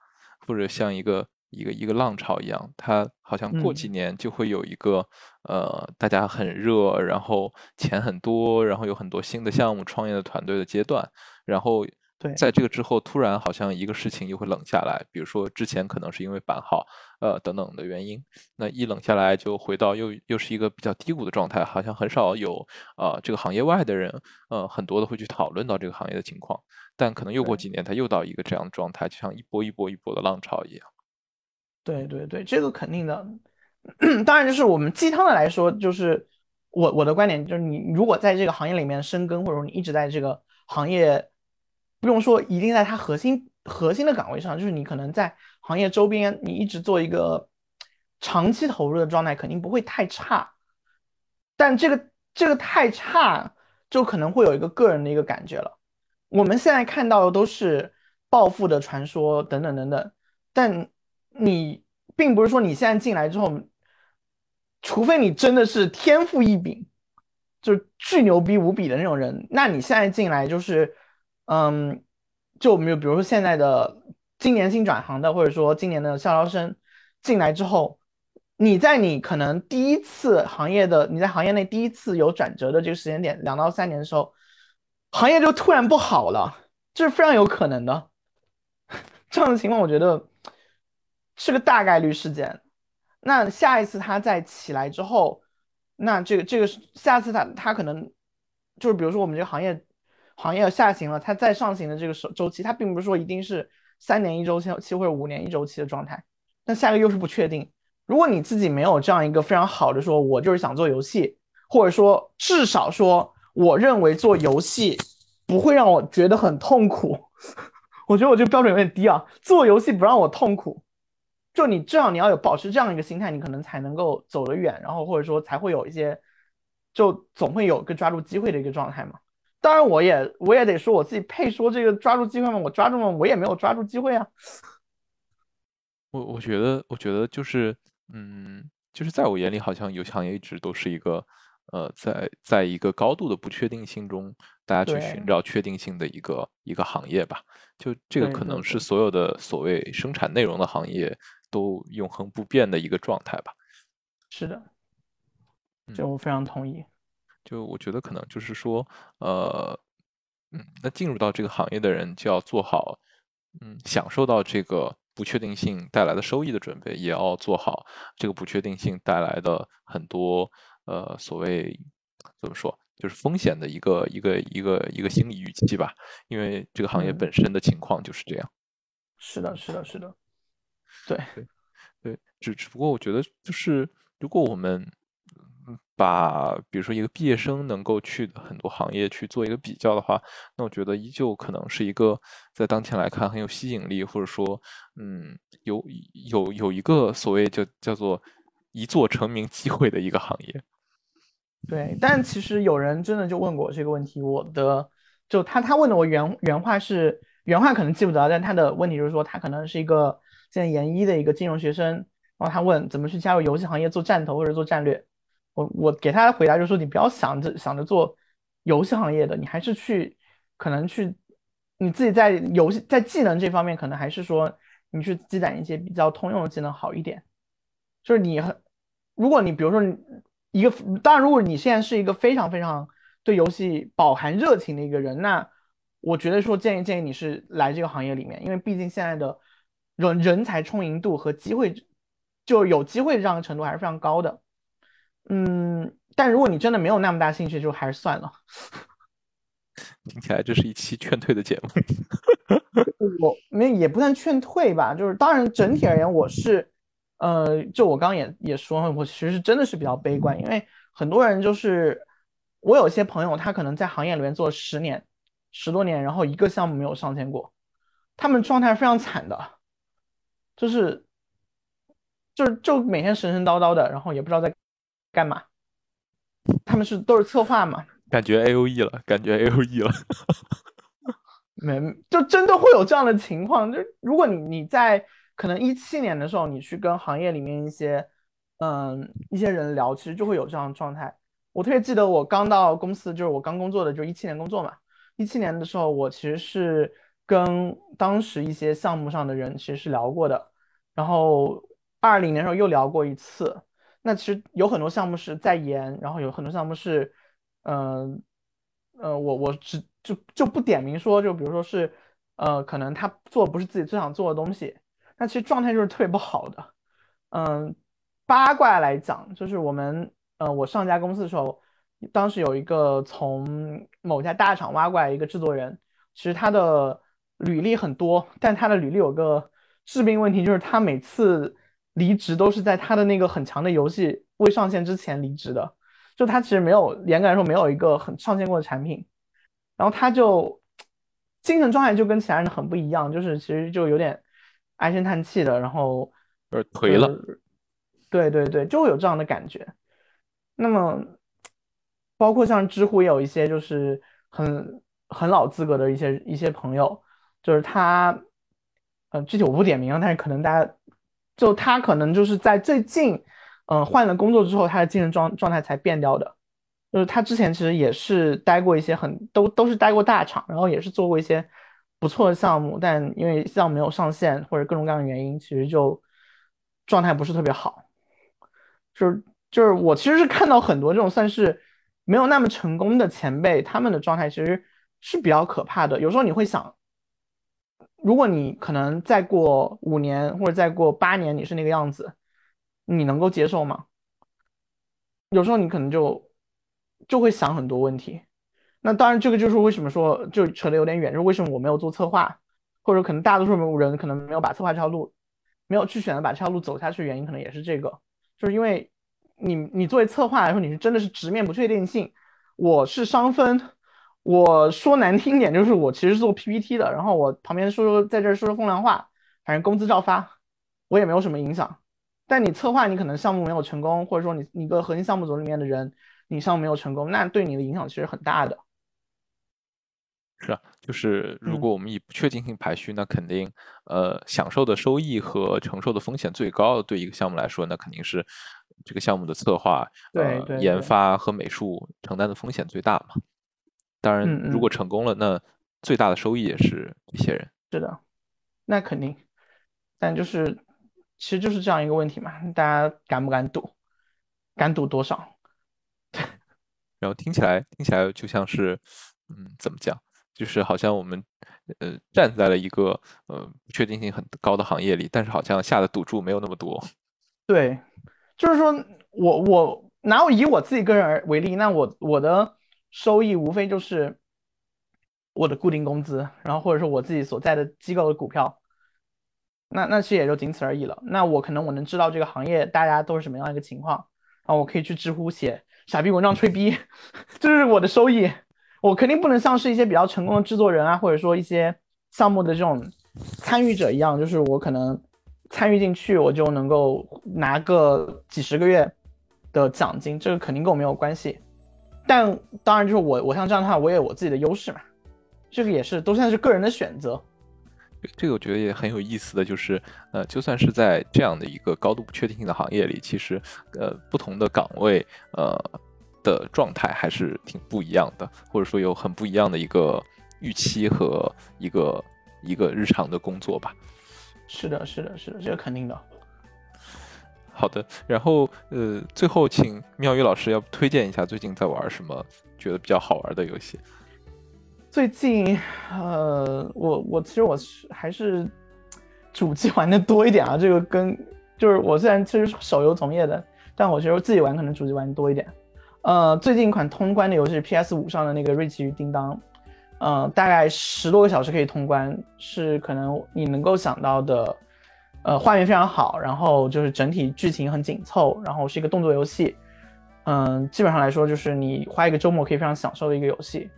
或者像一个一个一个浪潮一样，它好像过几年就会有一个，呃，大家很热，然后钱很多，然后有很多新的项目、创业的团队的阶段，然后。对，在这个之后，突然好像一个事情又会冷下来，比如说之前可能是因为版号，呃等等的原因，那一冷下来就回到又又是一个比较低谷的状态，好像很少有呃这个行业外的人，呃很多的会去讨论到这个行业的情况，但可能又过几年，它又到一个这样的状态，就像一波一波一波的浪潮一样。对对对，这个肯定的，当然就是我们鸡汤的来说，就是我我的观点就是，你如果在这个行业里面深耕，或者说你一直在这个行业。不用说，一定在它核心核心的岗位上，就是你可能在行业周边，你一直做一个长期投入的状态，肯定不会太差。但这个这个太差，就可能会有一个个人的一个感觉了。我们现在看到的都是暴富的传说等等等等，但你并不是说你现在进来之后，除非你真的是天赋异禀，就是巨牛逼无比的那种人，那你现在进来就是。嗯，就我们就比如说现在的今年新转行的，或者说今年的校招生进来之后，你在你可能第一次行业的你在行业内第一次有转折的这个时间点，两到三年的时候，行业就突然不好了，这是非常有可能的。这样的情况，我觉得是个大概率事件。那下一次它再起来之后，那这个这个下次它它可能就是比如说我们这个行业行业下行了，它再上行的这个周周期，它并不是说一定是三年一周期期或者五年一周期的状态。那下个又是不确定。如果你自己没有这样一个非常好的说，我就是想做游戏，或者说至少说我认为做游戏不会让我觉得很痛苦。我觉得我这个标准有点低啊，做游戏不让我痛苦。就你这样，你要有保持这样一个心态，你可能才能够走得远，然后或者说才会有一些，就总会有个抓住机会的一个状态嘛。当然，我也我也得说我自己配说这个抓住机会吗？我抓住了，我也没有抓住机会啊。我我觉得，我觉得就是，嗯，就是在我眼里，好像游戏行业一直都是一个，呃，在在一个高度的不确定性中，大家去寻找确定性的一个一个行业吧。就这个可能是所有的所谓生产内容的行业。都永恒不变的一个状态吧。是的，这我非常同意。就我觉得可能就是说，呃，嗯，那进入到这个行业的人就要做好，嗯，享受到这个不确定性带来的收益的准备，也要做好这个不确定性带来的很多呃所谓怎么说，就是风险的一个一个一个一个心理预期吧。因为这个行业本身的情况就是这样。是的，是的，是的。对对对，只只不过我觉得，就是如果我们把比如说一个毕业生能够去的很多行业去做一个比较的话，那我觉得依旧可能是一个在当前来看很有吸引力，或者说嗯有有有一个所谓叫叫做一座成名机会的一个行业。对，但其实有人真的就问过我这个问题，我的就他他问的我原原话是原话可能记不得，但他的问题就是说他可能是一个。现在研一的一个金融学生，然后他问怎么去加入游戏行业做战投或者做战略，我我给他的回答就是说，你不要想着想着做游戏行业的，你还是去可能去你自己在游戏在技能这方面，可能还是说你去积攒一些比较通用的技能好一点。就是你很，如果你比如说一个，当然如果你现在是一个非常非常对游戏饱含热情的一个人，那我觉得说建议建议你是来这个行业里面，因为毕竟现在的。人人才充盈度和机会，就有机会这样的程度还是非常高的。嗯，但如果你真的没有那么大兴趣，就还是算了。听起来这是一期劝退的节目。我没也不算劝退吧，就是当然整体而言，我是呃，就我刚刚也也说，我其实真的是比较悲观，因为很多人就是我有些朋友，他可能在行业里面做十年、十多年，然后一个项目没有上线过，他们状态非常惨的。就是，就是就每天神神叨叨的，然后也不知道在干嘛。他们是都是策划嘛？感觉 A O E 了，感觉 A O E 了。没，就真的会有这样的情况。就如果你你在可能一七年的时候，你去跟行业里面一些嗯一些人聊，其实就会有这样的状态。我特别记得我刚到公司，就是我刚工作的，就一七年工作嘛。一七年的时候，我其实是。跟当时一些项目上的人其实是聊过的，然后二零年时候又聊过一次。那其实有很多项目是在延，然后有很多项目是，嗯，呃，我我只就就不点名说，就比如说是，呃，可能他做不是自己最想做的东西，那其实状态就是特别不好的。嗯，八卦来讲，就是我们，呃，我上家公司的时候，当时有一个从某家大厂挖过来一个制作人，其实他的。履历很多，但他的履历有个致命问题，就是他每次离职都是在他的那个很强的游戏未上线之前离职的。就他其实没有严格来说没有一个很上线过的产品，然后他就精神状态就跟其他人很不一样，就是其实就有点唉声叹气的，然后有点颓了。对对对，就会有这样的感觉。那么包括像知乎也有一些就是很很老资格的一些一些朋友。就是他，嗯，具体我不点名，但是可能大家，就他可能就是在最近，嗯，换了工作之后，他的精神状状态才变掉的。就是他之前其实也是待过一些很都都是待过大厂，然后也是做过一些不错的项目，但因为项目没有上线或者各种各样的原因，其实就状态不是特别好。就是就是我其实是看到很多这种算是没有那么成功的前辈，他们的状态其实是比较可怕的。有时候你会想，如果你可能再过五年或者再过八年你是那个样子，你能够接受吗？有时候你可能就就会想很多问题。那当然，这个就是为什么说就扯得有点远，就是为什么我没有做策划，或者可能大多数人可能没有把策划这条路没有去选择把这条路走下去，原因可能也是这个，就是因为你你作为策划来说，你是真的是直面不确定性。我是商分，我说难听点就是我其实是做 PPT 的，然后我旁边说说在这说说风凉话，反正工资照发，我也没有什么影响。但你策划，你可能项目没有成功，或者说你你个核心项目组里面的人，你项目没有成功，那对你的影响其实很大的。是啊，就是如果我们以不确定性排序，那肯定呃享受的收益和承受的风险最高，对一个项目来说，那肯定是这个项目的策划、呃研发和美术承担的风险最大嘛。当然，如果成功了，那最大的收益也是一些人。是的，那肯定。但就是其实就是这样一个问题嘛，大家敢不敢赌？敢赌多少？然后听起来听起来就像是嗯，怎么讲？就是好像我们，呃，站在了一个呃不确定性很高的行业里，但是好像下的赌注没有那么多。对，就是说我我拿我以我自己个人而为例，那我我的收益无非就是我的固定工资，然后或者说我自己所在的机构的股票，那那其实也就仅此而已了。那我可能我能知道这个行业大家都是什么样一个情况，然后我可以去知乎写傻逼文章吹逼，这是我的收益。我肯定不能像是一些比较成功的制作人啊，或者说一些项目的这种参与者一样，就是我可能参与进去，我就能够拿个几十个月的奖金，这个肯定跟我没有关系。但当然，就是我我像这样的话，我也有我自己的优势嘛，这个也是都算是个人的选择。这个我觉得也很有意思的就是，呃，就算是在这样的一个高度不确定性的行业里，其实呃不同的岗位，呃。的状态还是挺不一样的，或者说有很不一样的一个预期和一个一个日常的工作吧。是的，是的，是的，这个肯定的。好的，然后呃，最后请妙宇老师要推荐一下最近在玩什么觉得比较好玩的游戏。最近呃，我我其实我还是主机玩的多一点啊，这个跟就是我虽然其实手游从业的，但我觉得自己玩可能主机玩的多一点。呃，最近一款通关的游戏是 PS 五上的那个《瑞奇与叮当》，呃，大概十多个小时可以通关，是可能你能够想到的，呃，画面非常好，然后就是整体剧情很紧凑，然后是一个动作游戏，嗯，基本上来说就是你花一个周末可以非常享受的一个游戏。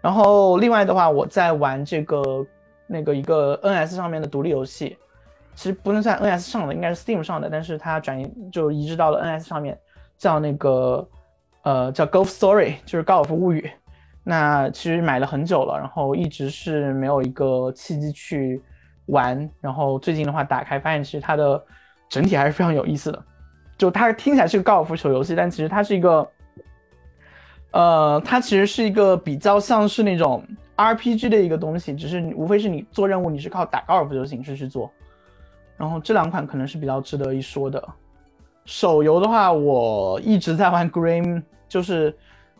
然后另外的话，我在玩这个那个一个 NS 上面的独立游戏，其实不能算 NS 上的，应该是 Steam 上的，但是它转移就移植到了 NS 上面，叫那个。呃，叫《Golf Story》，就是高尔夫物语。那其实买了很久了，然后一直是没有一个契机去玩。然后最近的话，打开发现其实它的整体还是非常有意思的。就它听起来是个高尔夫球游戏，但其实它是一个，呃，它其实是一个比较像是那种 RPG 的一个东西，只是无非是你做任务，你是靠打高尔夫球形式去做。然后这两款可能是比较值得一说的。手游的话，我一直在玩 Gram。就是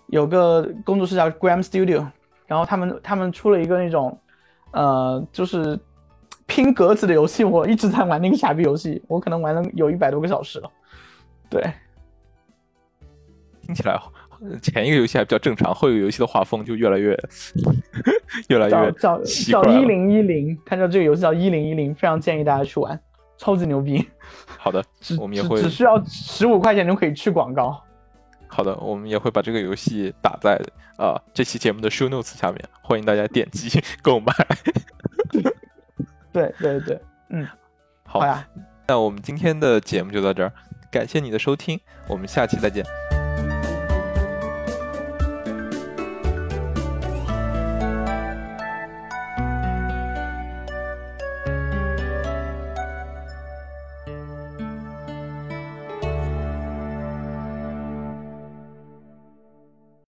有个工作室叫 Gram Studio，然后他们他们出了一个那种，呃，就是拼格子的游戏，我一直在玩那个傻逼游戏，我可能玩了有一百多个小时了。对，听起来前一个游戏还比较正常，后一个游戏的画风就越来越 越来越叫叫一零一零，它叫这个游戏叫一零一零，非常建议大家去玩，超级牛逼。好的，我们也会只需要十五块钱就可以去广告。好的，我们也会把这个游戏打在啊这期节目的 show notes 下面，欢迎大家点击 购买。对对对，嗯，好呀，那我们今天的节目就到这儿，感谢你的收听，我们下期再见。